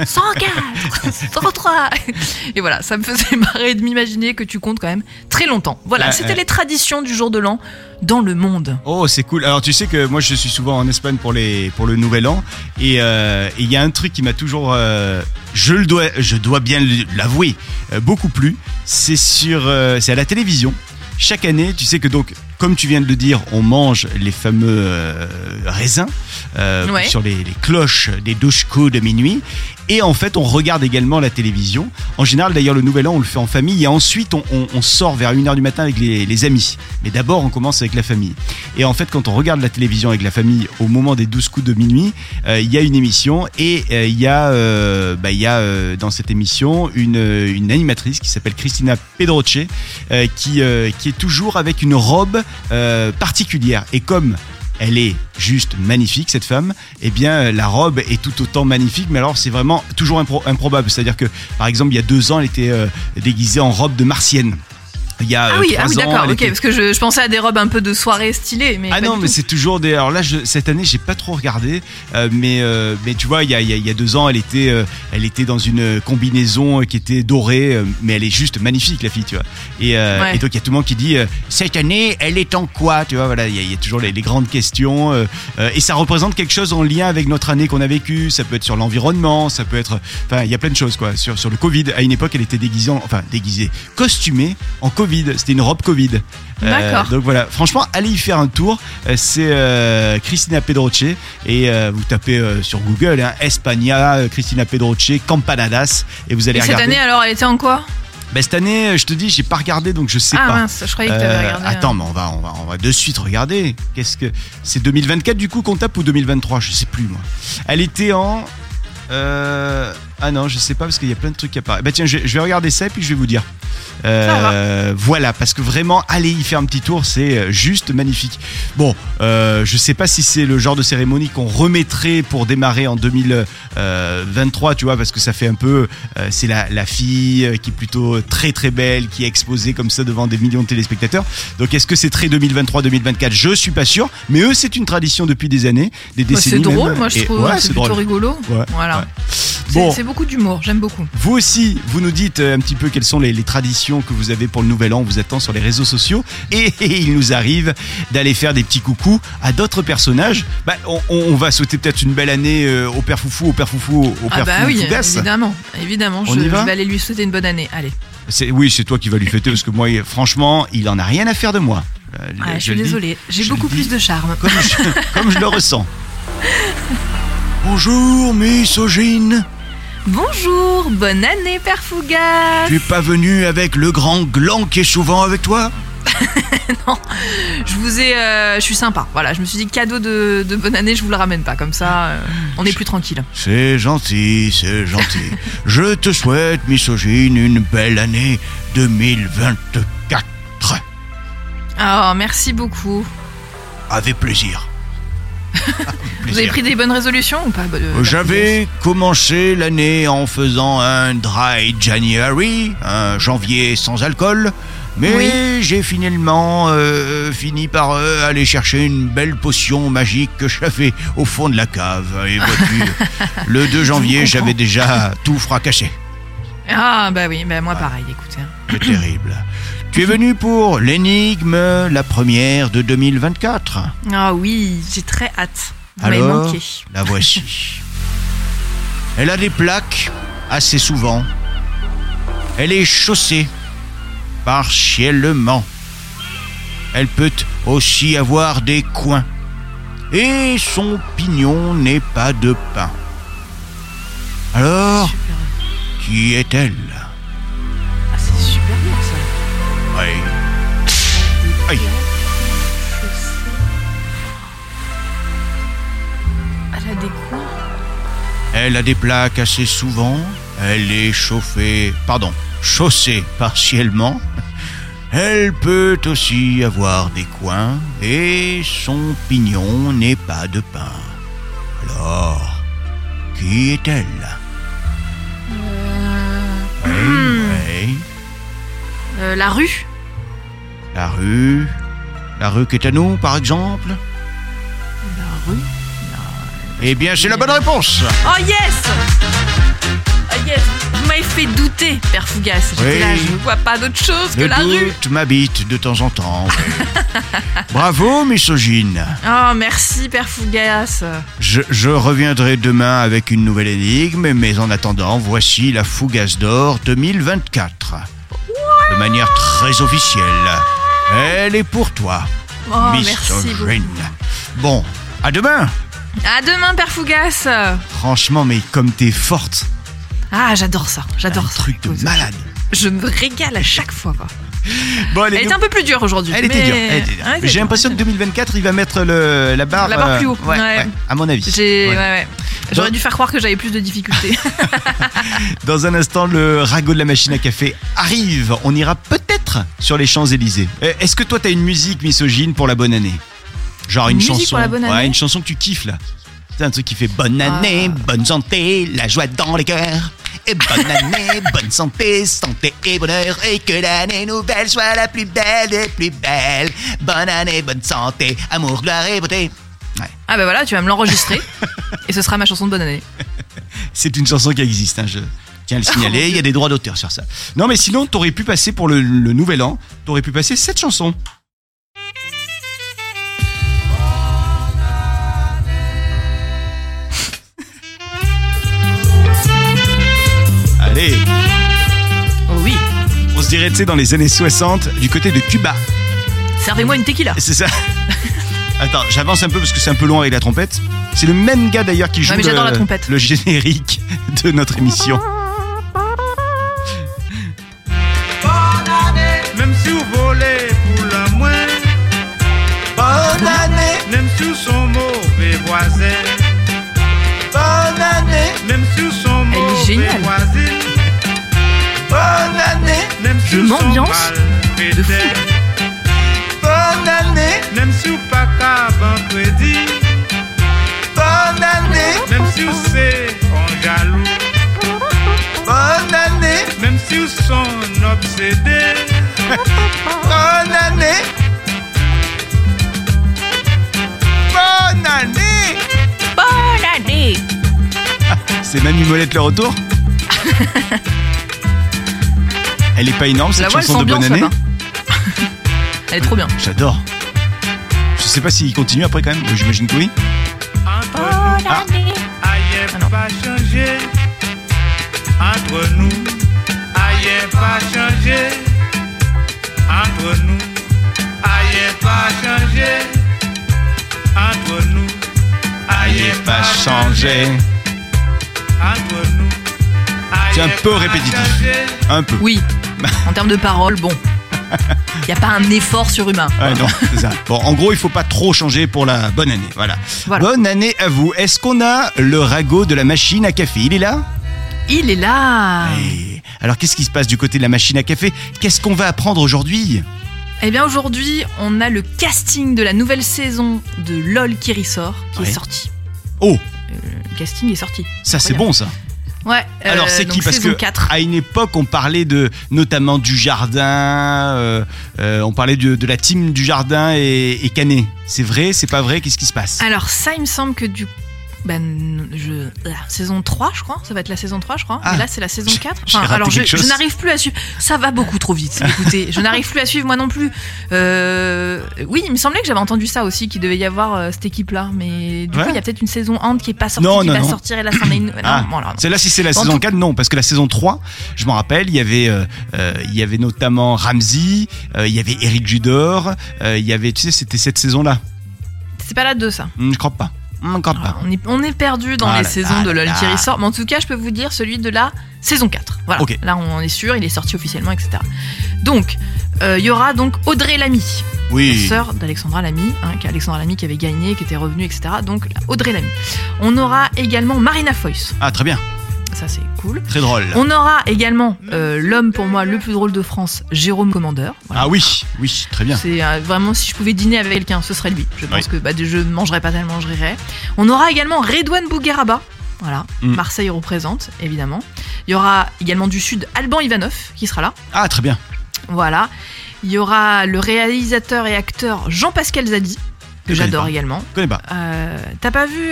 104, 103. Et voilà, ça me faisait marrer de m'imaginer que tu comptes quand même très longtemps. Voilà, Ah, c'était ah. les traditions du jour de l'an dans le monde. Oh, c'est cool. Alors, tu sais que moi, je suis souvent en Espagne pour les pour le Nouvel An, et euh, il y a un truc qui m'a toujours, euh, je le dois, je dois bien l'avouer, euh, beaucoup plu. C'est sur, c'est à la télévision. Chaque année, tu sais que donc, comme tu viens de le dire, on mange les fameux euh, raisins euh, Ouais. sur les, les cloches des coups de minuit. Et en fait, on regarde également la télévision. En général, d'ailleurs, le Nouvel An, on le fait en famille. Et ensuite, on, sort vers 1h du matin avec les, amis. Mais d'abord, on commence avec la famille. Et en fait, quand on regarde la télévision avec la famille au moment des 12 coups de minuit, euh, il y a une émission. Et euh, il y a, euh, bah, y a dans cette émission une, animatrice qui s'appelle Christina Pedroche, euh, qui, qui est toujours avec une robe particulière. Et comme elle est juste magnifique cette femme, eh bien euh, la robe est tout autant magnifique, mais alors c'est vraiment toujours impro- improbable. C'est-à-dire que par exemple il y a deux ans elle était euh, déguisée en robe de martienne. Il y a Ah euh, oui, ah oui d'accord, ok, était- parce que je, je pensais à des robes un peu de soirée stylées. Mais ah non, mais c'est toujours des. Alors là, je... cette année, j'ai pas trop regardé, euh, mais euh, mais tu vois, il y a, y a- y a deux ans, elle était euh, elle était dans une combinaison qui était dorée, mais elle est juste magnifique la fille, tu vois. Et, Ouais. et donc il y a tout le monde qui dit cette année, elle est en quoi, tu vois Voilà, il y, a- il y a toujours les, les grandes questions et ça représente quelque chose en lien avec notre année qu'on a vécue. Ça peut être sur l'environnement, ça peut être, enfin, il y a plein de choses quoi. Sur sur le Covid, à une époque, elle était déguisée, en- enfin déguisée, costumée en Covid. C'était une robe Covid. Euh, D'accord. donc voilà, franchement, allez y faire un tour. Euh, C'est euh, Christina Pedroche et vous tapez sur Google hein, Espagna, Christina Pedroche, Campanadas et vous allez Et cette regarder. année alors, elle était en quoi? Ben, cette année, je te dis, j'ai pas regardé donc je sais Ah pas. mince, je croyais que t'avais Euh, regardé. hein. attends, mais on va, on va, on va de suite regarder. Qu'est-ce que c'est 2024 du coup qu'on tape ou 2023 Je sais plus moi. Elle était en. euh, Ah non, je sais pas parce qu'il y a plein de trucs qui apparaissent. Bah tiens, je, je vais regarder ça et puis je vais vous dire. Euh, voilà, parce que vraiment, allez y faire un petit tour, c'est euh, juste magnifique. Bon, euh, je sais pas si c'est le genre de cérémonie qu'on remettrait pour démarrer en 2023, tu vois, parce que ça fait un peu, euh, c'est la, la fille euh, qui est plutôt très très belle, qui est exposée comme ça devant des millions de téléspectateurs. Donc est-ce que c'est très 2023-2024 Je suis pas sûr, mais eux c'est une tradition depuis des années, des Bah, décennies. c'est drôle, même. moi je Et- trouve. ouais, c'est plutôt drôle. rigolo. Ouais, Voilà. ouais. Bon. C'est beaucoup d'humour, j'aime beaucoup. Vous aussi, vous nous dites euh, un petit peu quelles sont les, les traditions que vous avez pour le nouvel an. On vous attend sur les réseaux sociaux. Et, il nous arrive d'aller faire des petits coucous à d'autres personnages. Bah, on, on va souhaiter peut-être une belle année euh, au père Foufou, au père Foufou, au Ah père bah Fou- oui, évidemment, évidemment. On je, y va je vais aller lui souhaiter une bonne année. Allez. C'est- Oui, c'est toi qui vas lui fêter parce que moi, franchement, il en a rien à faire de moi. Euh, Ah, je suis désolée, j'ai je beaucoup plus de charme. Comme je, comme je le ressens. Bonjour, misogyne. Bonjour, bonne année, Père Fougas. Tu es pas venu avec le grand gland qui est souvent avec toi Je vous ai, euh, je suis sympa. Voilà, je me suis dit cadeau de, de bonne année, je vous le ramène pas. Comme ça, euh, on est plus tranquille. C'est gentil, c'est gentil. Je te souhaite, misogyne, une belle année 2024. Oh, merci beaucoup. Avec plaisir. Vous avez pris des bonnes résolutions ou pas euh, J'avais commencé l'année en faisant un dry January, un janvier sans alcool, mais Oui. j'ai finalement euh, fini par euh, aller chercher une belle potion magique que j'avais au fond de la cave. Et vois-tu, le 2 janvier, j'avais déjà tout fracassé. Ah bah oui, bah moi pareil. Écoutez. hein. C'est terrible. Tu es venu pour l'énigme, la première de 2024. Ah oui, j'ai très hâte. Vous Alors, manqué. la voici. Elle a des plaques assez souvent. Elle est chaussée partiellement. Elle peut aussi avoir des coins. Et son pignon n'est pas de pain. Alors, qui est-elle? Elle a des plaques assez souvent. Elle est chauffée, pardon, chaussée partiellement. Elle peut aussi avoir des coins et son pignon n'est pas de pain. Alors, qui est-elle? Euh, hmm. euh, la rue. La rue. La rue qui est à nous, par exemple? La rue. Eh bien, c'est la bonne réponse. Oh yes Oh yes Vous m'avez fait douter, Père Fougas. J'étais Oui. là, je ne vois pas d'autre chose que Le la rue. doute m'habite de temps en temps. Bravo, misogyne. Oh, merci, Père Fougas. Je, je reviendrai demain avec une nouvelle énigme, mais en attendant, voici la Fougasse d'or 2024. De manière très officielle. Elle est pour toi, Oh, merci beaucoup. misogyne. Bon, à demain. À demain, Père Fougas. Franchement, mais comme t'es forte, Ah, j'adore ça. J'adore ça. truc de malade. Je me régale à chaque fois. Quoi. Bon, Elle était un peu plus dure aujourd'hui. Elle était mais- dure. elle était dure. Ouais, Mais J'ai l'impression que dur. 2024, il va mettre le, la barre. La barre euh, plus haut. Ouais, Ouais. ouais, à mon avis. J'aurais dû faire croire que j'avais plus de difficultés. Dans un instant, le ragot de la machine à café arrive. On ira peut-être sur les Champs-Élysées. Euh, Est-ce que toi, t'as une musique misogyne pour la bonne année? Genre une, chanson. pour la bonne Ouais, année une chanson que tu kiffes là. C'est un truc qui fait bonne année, Ah. bonne santé, la joie dans les cœurs. Et bonne année, bonne santé, santé et bonheur. Et que l'année nouvelle soit la plus belle des plus belles. Bonne année, bonne santé, amour, gloire et beauté. Ouais. ah bah voilà, tu vas me l'enregistrer. et ce sera ma chanson de bonne année. C'est une chanson qui existe, hein, je tiens à le signaler. Il y a des droits d'auteur sur ça. Non, mais sinon, t'aurais pu passer pour le, le nouvel an, t'aurais pu passer cette chanson. Oh oui. on se dirait, tu sais, dans les années 60, du côté de Cuba. Servez-moi une tequila. C'est ça Attends, j'avance un peu parce que c'est un peu long avec la trompette. C'est le même gars d'ailleurs qui joue mais j'adore le, la trompette. le générique de notre émission. année, même si Je vous sont m'ambiance mal de fou. bonne année, même si vous pas qu'à crédit, bonne année, même si vous c'est en jaloux, bonne année, même si vous sont obsédés, bonne année, bonne année. Bonne année. C'est Mamie Molette le retour? Elle est pas énorme La cette voix, elle chanson de bonne année. Elle est trop bien. J'adore. Je sais pas s'il continue après quand même, j'imagine que oui. entre nous, Ah. aïe Ah non. pas changé, entre nous, aïe pas changé, entre nous, aïe pas changé, entre nous, aïe Pas changé. entre nous, C'est un peu répétitif. Un peu. Oui. En termes de paroles, bon. Il n'y a pas un effort surhumain. Ouais, non, c'est ça. Bon, en gros, il faut pas trop changer pour la bonne année. Voilà. Voilà. Bonne année à vous. Est-ce qu'on a le ragot de la machine à café? Il est là? Il est là. Alors, qu'est-ce qui se passe du côté de la machine à café? Qu'est-ce qu'on va apprendre aujourd'hui? Eh bien aujourd'hui, on a le casting de la nouvelle saison de LOL qui ressort, qui Ouais. est sorti. Oh, Le casting est sorti. ça c'est Incroyable. bon ça. Ouais. Alors euh, c'est qui Parce que 4. à une époque on parlait de notamment du jardin, euh, euh, on parlait de, de la team du jardin et, et Canet. C'est vrai, c'est pas vrai? Qu'est-ce qui se passe? Alors ça, il me semble que du ben, je, ah, saison 3, je crois. Ça va être la saison 3, je crois. Ah. Et là, c'est la saison 4. J'ai raté alors, je, je n'arrive plus à suivre. Ça va beaucoup trop vite. Écoutez, je n'arrive plus à suivre moi non plus. Euh, oui, il me semblait que j'avais entendu ça aussi, qu'il devait y avoir euh, cette équipe-là. Mais du Ouais. coup, il y a peut-être une saison Ant qui est pas sortie, Non, qui non, va non. sortir et là, c'en est une. Ah, non. Celle-là, si c'est la En saison tout- 4, non, parce que la saison 3, je m'en rappelle, il y avait, euh, euh, il y avait notamment Ramsey, il y avait Eric Judor, il y avait, tu sais, c'était cette saison-là. C'est pas la 2, ça. Hum, je crois pas. Pas. On est, on est perdu dans Ah les là saisons là de LOL là qui ressort. Mais en tout cas, je peux vous dire celui de la saison 4. Voilà. Là, on est sûr, il est sorti officiellement, etc. Donc, euh, il y aura donc Audrey Lamy, Oui. sœur d'Alexandra Lamy, hein, qui Alexandra Lamy qui avait gagné, qui était revenue, etc. Donc, Audrey Lamy. On aura également Marina Foïs. Ah, très bien. Ça, c'est cool. Très drôle. On aura également euh, l'homme pour moi le plus drôle de France, Jérôme Commandeur. Voilà. Ah oui, oui, très bien. C'est euh, vraiment si je pouvais dîner avec quelqu'un, ce serait lui. Je pense Oui. que bah, je ne mangerais pas tellement, je rirais. On aura également Redouane Bougueraba. Voilà, Mm. Marseille représente évidemment. Il y aura également du Sud Alban Ivanov qui sera là. Ah, très bien. Voilà. Il y aura le réalisateur et acteur Jean-Pascal Zadi, que j'adore également. Je connais pas. Euh, T'as pas vu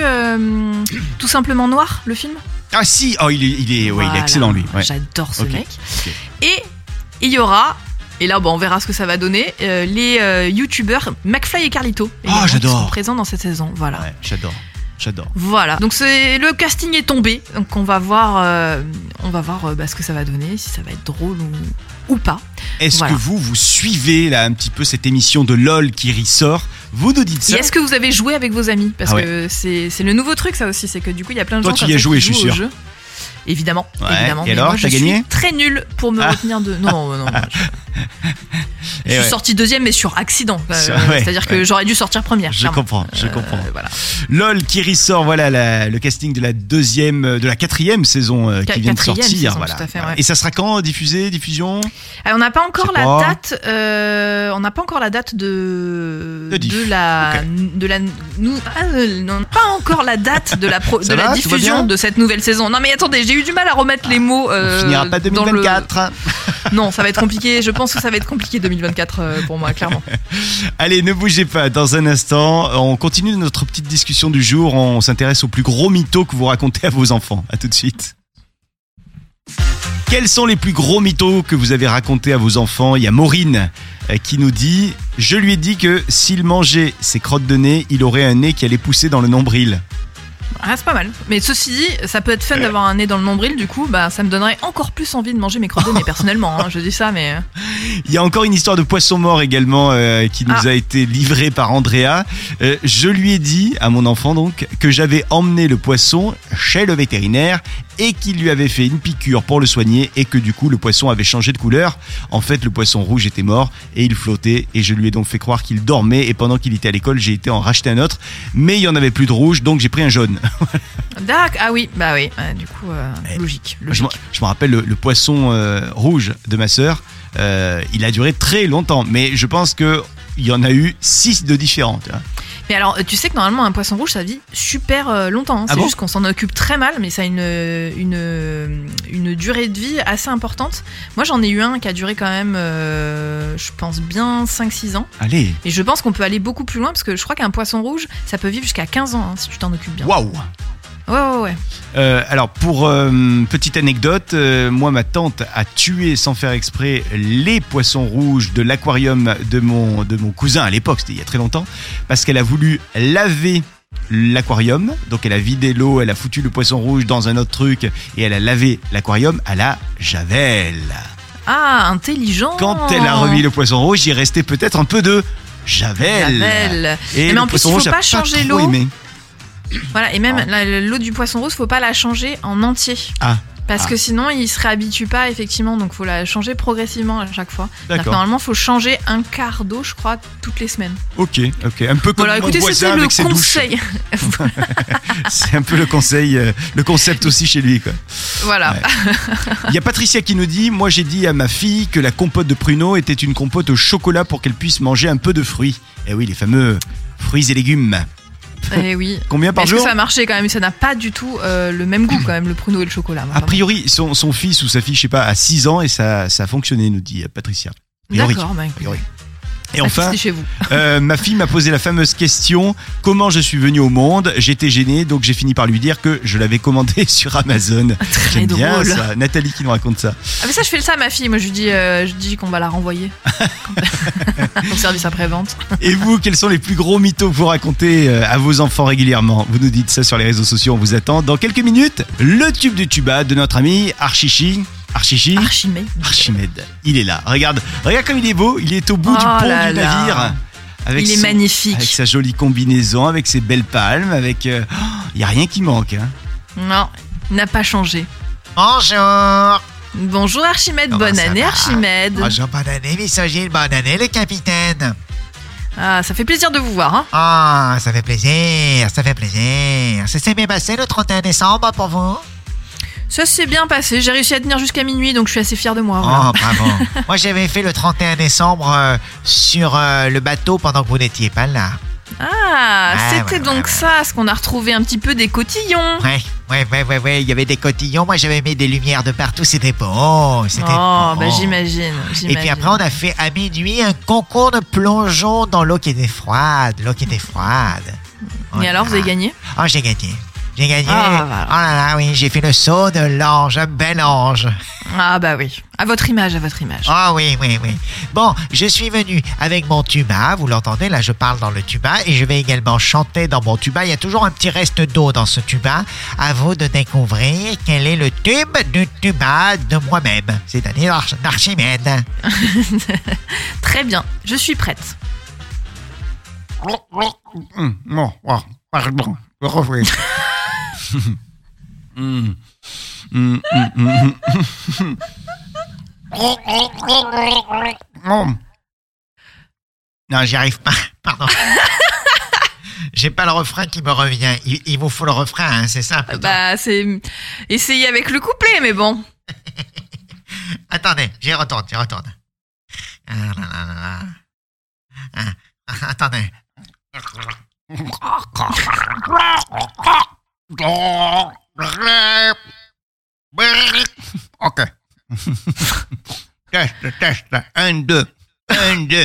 Tout simplement Noir, le film? Ah si, oh il est, il est, ouais, il est excellent lui. Ouais. J'adore ce mec. Et il y aura, et là bon, on verra ce que ça va donner, euh, les euh, youtubeurs McFly et Carlito. qui j'adore. sont présents dans cette saison. Voilà. Ouais, j'adore, j'adore. Voilà. Donc c'est le casting est tombé. Donc on va voir, euh, on va voir euh, bah, ce que ça va donner, si ça va être drôle ou, ou pas. Est-ce Voilà. que vous, vous suivez là un petit peu cette émission de LOL qui ressort Vous nous dites Et est-ce que vous avez joué avec vos amis? Parce Ah ouais. que c'est c'est le nouveau truc ça aussi, c'est que du coup il y a plein de Toi, gens tu comme y as joué, qui je suis jouent au sûr. Évidemment, Ouais, évidemment. et mais alors, moi, je gagné suis très nul pour me Ah. retenir de. Non, non, non. Je, je suis ouais. sortie deuxième, mais sur accident. Euh, ouais, C'est-à-dire que j'aurais dû sortir première. Je clairement. comprends, je Euh, comprends. Voilà. LOL qui ressort, voilà la- le casting de la deuxième, euh, de la quatrième saison euh, qui vient de sortir. saison, voilà. tout à fait, Voilà. ouais. Et ça sera quand diffusé, diffusion? Alors, on n'a pas encore la pas. date. on n'a pas encore la date de De la de la nous ah, non, pas encore la date de la pro- de la va, diffusion de cette nouvelle saison. Non mais attendez, j'ai eu du mal à remettre les mots. On euh, finira pas dans le- 2024. Non, ça va être compliqué. Je pense que ça va être compliqué 2024 euh, pour moi, clairement. Allez, ne bougez pas. Dans un instant, on continue notre petite discussion du jour. On s'intéresse aux plus gros mythos que vous racontez à vos enfants. À tout de suite. Quels sont les plus gros mythos que vous avez racontés à vos enfants? Il y a Maureen euh, qui nous dit Je lui ai dit que s'il mangeait ses crottes de nez, il aurait un nez qui allait pousser dans le nombril. Ah, c'est pas mal. Mais ceci dit, ça peut être fun d'avoir un nez dans le nombril. Du coup, bah, ça me donnerait encore plus envie de manger mes crottes nez personnellement. hein, je dis ça, mais Il y a encore une histoire de poisson mort également euh, qui nous Ah. a été livrée par Andrea. Euh, je lui ai dit à mon enfant donc que j'avais emmené le poisson chez le vétérinaire et qu'il lui avait fait une piqûre pour le soigner et que du coup le poisson avait changé de couleur. En fait, le poisson rouge était mort et il flottait et je lui ai donc fait croire qu'il dormait et pendant qu'il était à l'école, j'ai été en racheter un autre, mais il y en avait plus de rouge donc j'ai pris un jaune. Dac, ah oui, bah oui. Du coup, euh, Eh, logique. Je me, logique. je me rappelle le, le poisson euh, rouge de ma sœur. euh, il a duré très longtemps, mais je pense que il y en a eu six de différents. Mais alors, euh, tu sais que normalement, un poisson rouge, ça vit super euh, longtemps. hein. Ah C'est bon juste qu'on s'en occupe très mal, mais ça a une, une, une durée de vie assez importante. Moi, j'en ai eu un qui a duré quand même, euh, je pense, bien 5-6 ans. Allez, Et je pense qu'on peut aller beaucoup plus loin, parce que je crois qu'un poisson rouge, ça peut vivre jusqu'à 15 ans, hein, si tu t'en occupes bien. waouh. Ouais, ouais, ouais. Euh, alors pour euh, petite anecdote, euh, moi ma tante a tué sans faire exprès les poissons rouges de l'aquarium de mon de mon cousin à l'époque, c'était il y a très longtemps, parce qu'elle a voulu laver l'aquarium, donc elle a vidé l'eau, elle a foutu le poisson rouge dans un autre truc et elle a lavé l'aquarium à la javel. Ah, intelligent Quand elle a remis le poisson rouge, il restait peut-être un peu de javel. Javel. Et Mais le en plus, il faut pas changer l'eau. Voilà, et même Ah. l'eau du poisson rouge, faut pas la changer en entier. Ah. Parce Ah. que sinon, il se réhabitue pas, effectivement. Donc, faut la changer progressivement à chaque fois. Normalement, faut changer un quart d'eau, je crois, toutes les semaines. Ok, ok. Un peu comme Voilà, écoutez, c'était le conseil. C'est un peu le conseil, euh, le concept aussi chez lui. Quoi. voilà. Ouais. Il y a Patricia qui nous dit Moi j'ai dit à ma fille que la compote de pruneau était une compote au chocolat pour qu'elle puisse manger un peu de fruits. Et oui, les fameux fruits et légumes. Eh oui. Combien par Est-ce que jour ça a marché quand même Ça n'a pas du tout euh, le même goût, quand même, le pruneau et le chocolat. A priori, son, son fils ou sa fille, je sais pas, a 6 ans et ça, ça a fonctionné, nous dit Patricia. D'accord, bah. Et ah, enfin, c'était chez vous. euh, ma fille m'a posé la fameuse question comment je suis venu au monde? J'étais gêné, donc j'ai fini par lui dire que je l'avais commandé sur Amazon. Très J'aime bien drôle. ça. Nathalie qui nous raconte ça. Ah, mais ça, je fais ça à ma fille. Moi, je lui dis, euh, je dis qu'on va la renvoyer au service après-vente. Et vous, quels sont les plus gros mythos que vous racontez euh, à vos enfants régulièrement? Vous nous dites ça sur les réseaux sociaux, on vous attend. Dans quelques minutes, le tube du tuba de notre ami Archichi. Archichi Archimède. Archimède. Il est là. Regarde, regarde comme il est beau. Il est au bout du Oh pont là du là. navire. Avec Il est son- magnifique. Avec sa jolie combinaison, avec ses belles palmes, avec. Il n'y a rien qui manque. hein. Non, il n'a pas changé. Bonjour. Bonjour Archimède, Comment bonne ça année va Archimède. Bonjour, bonne année, misogyne, bonne année, le capitaine. Ah, ça fait plaisir de vous voir. Hein. Ah, ça fait plaisir, ça fait plaisir. Ça s'est bien passé le 31 décembre pour vous Ça s'est bien passé, j'ai réussi à tenir jusqu'à minuit, donc je suis assez fière de moi. voilà. Oh, bravo. Moi, j'avais fait le 31 décembre euh, sur euh, le bateau pendant que vous n'étiez pas là. Ah, Ouais, c'était ouais, donc ouais, ça, ce qu'on a retrouvé un petit peu des cotillons. Ouais, Ouais, ouais, ouais, ouais, il y avait des cotillons. Moi, j'avais mis des lumières de partout. C'était beau. C'était Oh, beau. bah j'imagine. Et j'imagine. puis après, on a fait à minuit un concours de plongeon dans l'eau qui était froide. L'eau qui était froide. Et alors, vous avez gagné? Oh, j'ai gagné. J'ai gagné. Ah, voilà. Oh là là, oui, j'ai fait le saut de l'ange, un bel ange. Ah bah oui. À votre image, à votre image. Ah oui, oui, oui. Bon, je suis venu avec mon tuba, vous l'entendez, là je parle dans le tuba et je vais également chanter dans mon tuba. Il y a toujours un petit reste d'eau dans ce tuba. À vous de découvrir quel est le tube du tuba de moi-même, c'est-à-dire d'Arch- d'Archimède. Très bien. Je suis prête. Non, j'y arrive pas, pardon. J'ai pas le refrain qui me revient. Il, il vous faut le refrain, hein, c'est ça plutôt Bah c'est essayer avec le couplet, mais bon. Attendez, j'y retourne, j'y retourne. Ah là là là là. Ah, ah, attendez. Ok. test, test. Un, deux. Un, deux.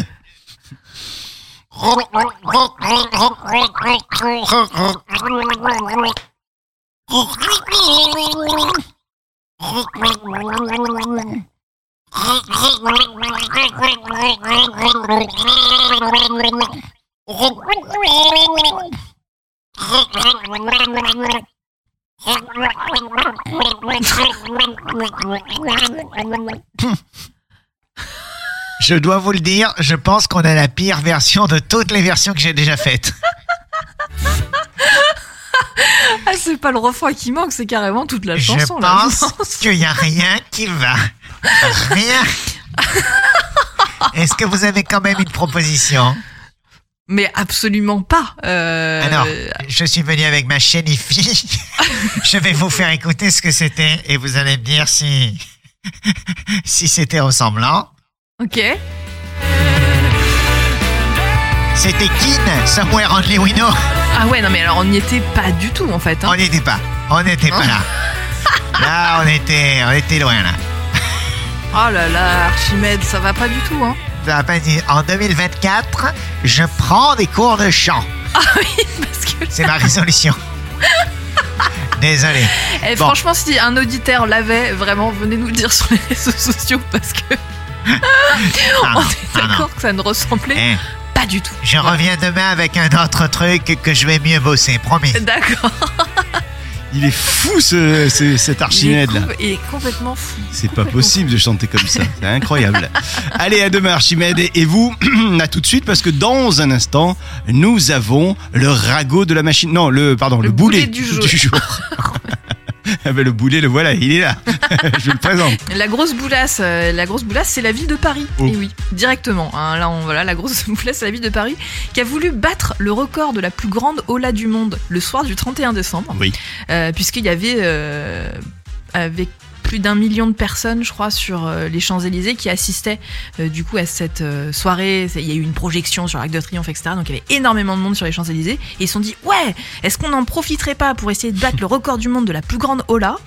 Je dois vous le dire, je pense qu'on a la pire version de toutes les versions que j'ai déjà faites. Ah c'est pas le refrain qui manque, c'est carrément toute la Je chanson là. pense qu'il n'y a rien qui va. Rien. Est-ce que vous avez quand même une proposition? Mais absolument pas. Euh, Alors, je suis venu avec ma chaîne IFI. je vais vous faire écouter ce que c'était et vous allez me dire si, si c'était ressemblant. Ok. C'était Kin, Somewhere Only We Know. Ah ouais non mais alors on n'y était pas du tout en fait. hein. On n'y était pas. On n'était pas là. Là, on était, on était loin là. Oh là là Archimède, ça va pas du tout hein. En 2024, je prends des cours de chant. Parce que C'est ma résolution. Désolé. Eh, Bon. franchement si un auditeur l'avait, vraiment venez nous le dire sur les réseaux sociaux parce que Ah on est ah d'accord que ça ne ressemblait Eh, pas du tout. je reviens demain avec un autre truc que je vais mieux bosser, promis. D'accord. Il est fou ce, ce- cet Il est, Archimède là. il est complètement fou. C'est pas possible de chanter comme ça. C'est incroyable. Allez, à demain Archimède. Et- Et vous, à tout de suite parce que dans un instant, nous avons le ragot de la machine. Non, le pardon, le, Le boulet, boulet du jour. le boulet, le voilà, il est là. Je le présente. La grosse boulasse, euh, la grosse boulasse, c'est la ville de Paris. Oh. Et oui, directement. hein. là, on, voilà, la grosse boulasse, c'est la ville de Paris qui a voulu battre le record de la plus grande ola du monde le soir du 31 décembre, Oui. Euh, puisqu'il y avait euh, avec plus d'un million de personnes, je crois, sur euh, les Champs Élysées qui assistaient euh, du coup à cette euh, soirée. Il y a eu une projection sur l'Arc de Triomphe, etc. Donc il y avait énormément de monde sur les Champs Élysées et ils se sont dit ouais, est-ce qu'on n'en profiterait pas pour essayer de battre le record du monde de la plus grande ola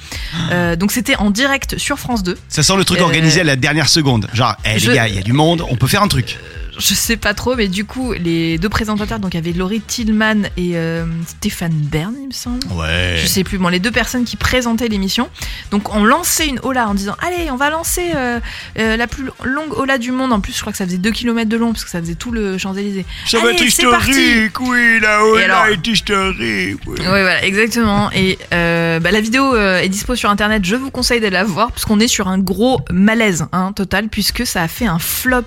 Euh, Donc c'était en direct sur France 2. Ça sent le truc organisé à la dernière seconde. Genre, eh, je- les gars, il y a du monde, on peut faire un truc. Je sais pas trop, mais du coup, les deux présentateurs, donc il y avait Laurie Tillman et euh, Stéphane Bern, il me semble. Ouais. Je sais plus, bon, les deux personnes qui présentaient l'émission, donc on lançait une ola en disant Allez, on va lancer euh, euh, la plus longue ola du monde. En plus, je crois que ça faisait 2 km de long, parce que ça faisait tout le Champs-Élysées. Ça va Allez, être c'est parti. historique, oui, la haut alors est historique. oui. Ouais, voilà, exactement. Et bah, la vidéo est dispo sur internet. Je vous conseille de la voir parce qu'on est sur un gros malaise hein, total puisque ça a fait un flop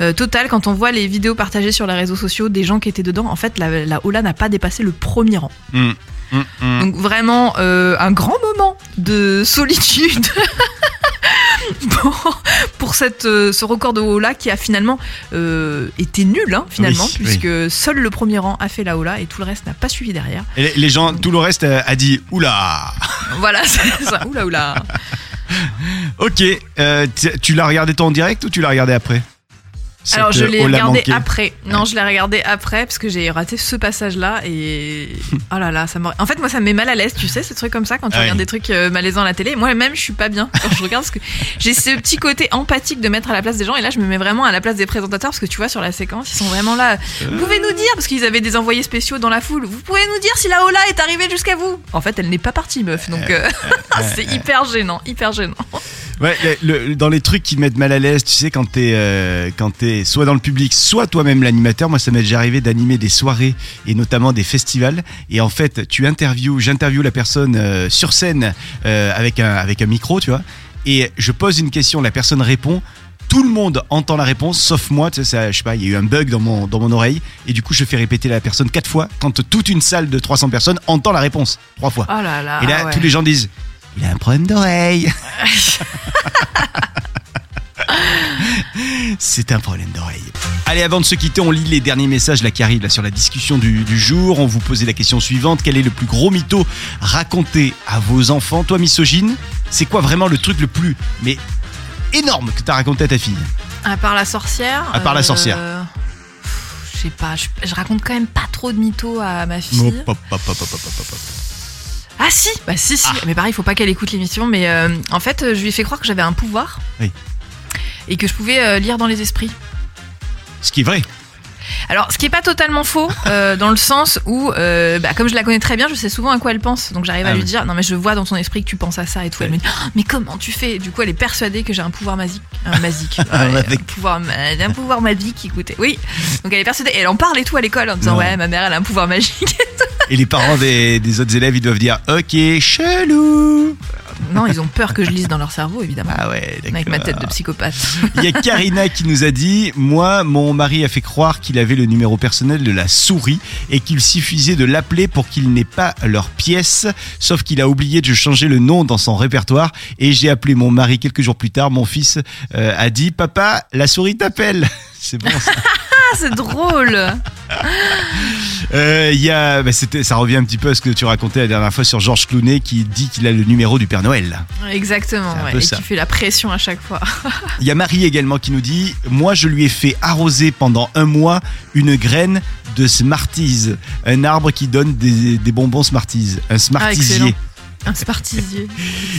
euh, total quand on voit les vidéos partagées sur les réseaux sociaux des gens qui étaient dedans. En fait, la, la Ola n'a pas dépassé le premier rang. Hum, hum, hum. Donc vraiment euh, un grand moment de solitude. pour, pour cette, euh, ce record de Ola qui a finalement euh, été nul hein, finalement Oui, oui. puisque seul le premier rang a fait la Ola et tout le reste n'a pas suivi derrière. Et les- gens, tout le reste a, dit oula. Voilà, c'est ça. Oula oula. Ok, euh, tu- l'as regardé toi en direct ou tu l'as regardé après? Alors je l'ai regardé après. Non, je l'ai regardé après parce que j'ai raté ce passage-là et oh là là, ça m'aurait- En fait, moi, ça me met mal à l'aise, tu sais, ces trucs comme ça quand tu Ah oui. regardes des trucs euh, malaisants à la télé. Moi-même, je suis pas bien quand je regarde parce que j'ai ce petit côté empathique de mettre à la place des gens et là, je me mets vraiment à la place des présentateurs parce que tu vois sur la séquence, ils sont vraiment là. Vous pouvez nous dire parce qu'ils avaient des envoyés spéciaux dans la foule. Vous pouvez nous dire si la Ola est arrivée jusqu'à vous? En fait, elle n'est pas partie, meuf. Donc euh, c'est hyper gênant, hyper gênant. Ouais, le- le- dans les trucs qui mettent mal à l'aise, tu sais, quand t'es euh, quand t'es soit dans le public, soit toi-même l'animateur. Moi, ça m'est déjà arrivé d'animer des soirées et notamment des festivals. Et en fait, tu interviews, j'interviewe la personne euh, sur scène euh, avec un avec un micro, tu vois. Et je pose une question, la personne répond. Tout le monde entend la réponse, sauf moi. Tu sais, ça, je sais pas, il y a eu un bug dans mon dans mon oreille et du coup, je fais répéter la personne quatre fois quand toute une salle de 300 personnes entend la réponse trois fois. Oh là là. et là, ouais. tous les gens disent. Il a un problème d'oreille. C'est un problème d'oreille. Allez, avant de se quitter, on lit les derniers messages là qui arrivent là sur la discussion du, du jour. On vous posait la question suivante quel est le plus gros mytho raconté à vos enfants? Toi, misogyne, c'est quoi vraiment le truc le plus mais énorme que t'as raconté à ta fille? À part la sorcière. À part la sorcière. euh, pff, Je sais pas, je, je raconte quand même pas trop de mythos à ma fille. Hop. Ah si, bah si, si. Mais pareil, il faut pas qu'elle écoute l'émission. Mais euh, en fait, euh, je lui ai fait croire que j'avais un pouvoir. Oui. Et que je pouvais euh, lire dans les esprits. Ce qui est vrai. Alors, ce qui est pas totalement faux, euh, dans le sens où, euh, bah, comme je la connais très bien, je sais souvent à quoi elle pense. Donc j'arrive Ah à lui oui. dire, non mais je vois dans ton esprit que tu penses à ça et tout. Elle me dit, Oh, mais comment tu fais? Du coup, elle est persuadée que j'ai un pouvoir magique. Un magique. Ouais, Un pouvoir, un pouvoir magique, écoutez. Oui. Donc elle est persuadée. Et elle en parle et tout à l'école en disant, Non. ouais, ma mère, elle a un pouvoir magique. Et les parents des, des autres élèves, ils doivent dire Ok, chelou. Non, ils ont peur que je lise dans leur cerveau, évidemment. Ah ouais, d'accord. Avec ma tête de psychopathe. Il y a Karina qui nous a dit Moi, mon mari a fait croire qu'il avait le numéro personnel de la souris et qu'il suffisait de l'appeler pour qu'il n'ait pas leur pièce. Sauf qu'il a oublié de changer le nom dans son répertoire. Et j'ai appelé mon mari quelques jours plus tard. Mon fils euh, a dit Papa, la souris t'appelle. C'est bon ça. Ah, c'est drôle Euh, y a, bah, c'était, ça revient un petit peu à ce que tu racontais la dernière fois sur Georges Clooney qui dit qu'il a le numéro du Père Noël. Exactement, ouais. et ça. qui fait la pression à chaque fois. Il y a Marie également qui nous dit Moi, je lui ai fait arroser pendant un mois une graine de Smarties, un arbre qui donne des, des bonbons Smarties, un Smartisier. excellent. Un spartisier.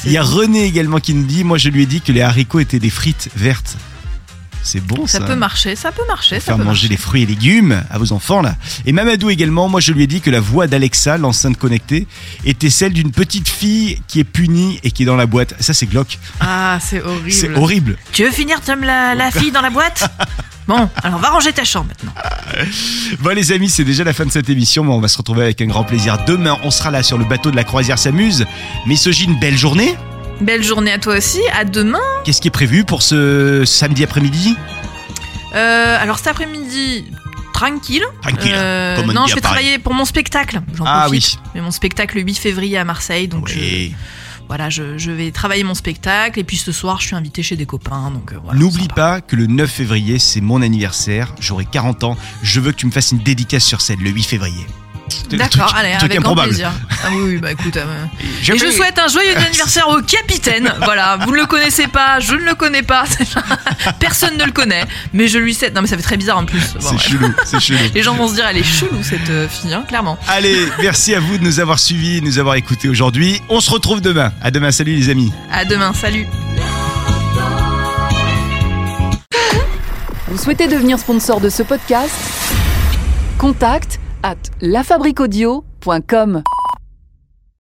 Il y a René également qui nous dit Moi, je lui ai dit que les haricots étaient des frites vertes. C'est bon ça. Ça peut marcher, ça peut marcher, Pour ça faire peut manger marcher. les fruits et légumes à vos enfants là. Et Mamadou également, moi je lui ai dit que la voix d'Alexa, l'enceinte connectée, était celle d'une petite fille qui est punie et qui est dans la boîte. Ça c'est glauque. Ah, c'est horrible. C'est horrible. Tu veux finir comme la, la fille dans la boîte? Bon, alors va ranger ta chambre maintenant. Bon les amis, c'est déjà la fin de cette émission, mais on va se retrouver avec un grand plaisir. Demain, on sera là sur le bateau de la croisière s'amuse. Misogyne, belle journée. Belle journée à toi aussi, à demain. Qu'est-ce qui est prévu pour ce samedi après-midi? Euh, alors cet après-midi, tranquille. Tranquille, Euh, comme on non, dit je vais travailler pour mon spectacle. J'en Ah profite. oui. Mais mon spectacle le 8 février à Marseille, donc je- voilà, je, je vais travailler mon spectacle et puis ce soir, je suis invitée chez des copains, donc euh, voilà. N'oublie pas que le 9 février, c'est mon anniversaire. J'aurai 40 ans. Je veux que tu me fasses une dédicace sur scène le 8 février. D'accord, allez, truc avec grand plaisir. Ah oui, bah écoute. euh, Je et je souhaite un joyeux anniversaire au capitaine. Voilà, vous ne le connaissez pas, je ne le connais pas. Personne ne le connaît, mais je lui sais. Non, mais ça fait très bizarre en plus. Bon, C'est chelou, c'est chelou. Les gens vont se dire, elle est chelou cette euh, fille, hein, clairement. Allez, merci à vous de nous avoir suivis, de nous avoir écoutés aujourd'hui. On se retrouve demain. À demain, salut les amis. À demain, salut. Vous souhaitez devenir sponsor de ce podcast? Contact à lafabriquaudio.com.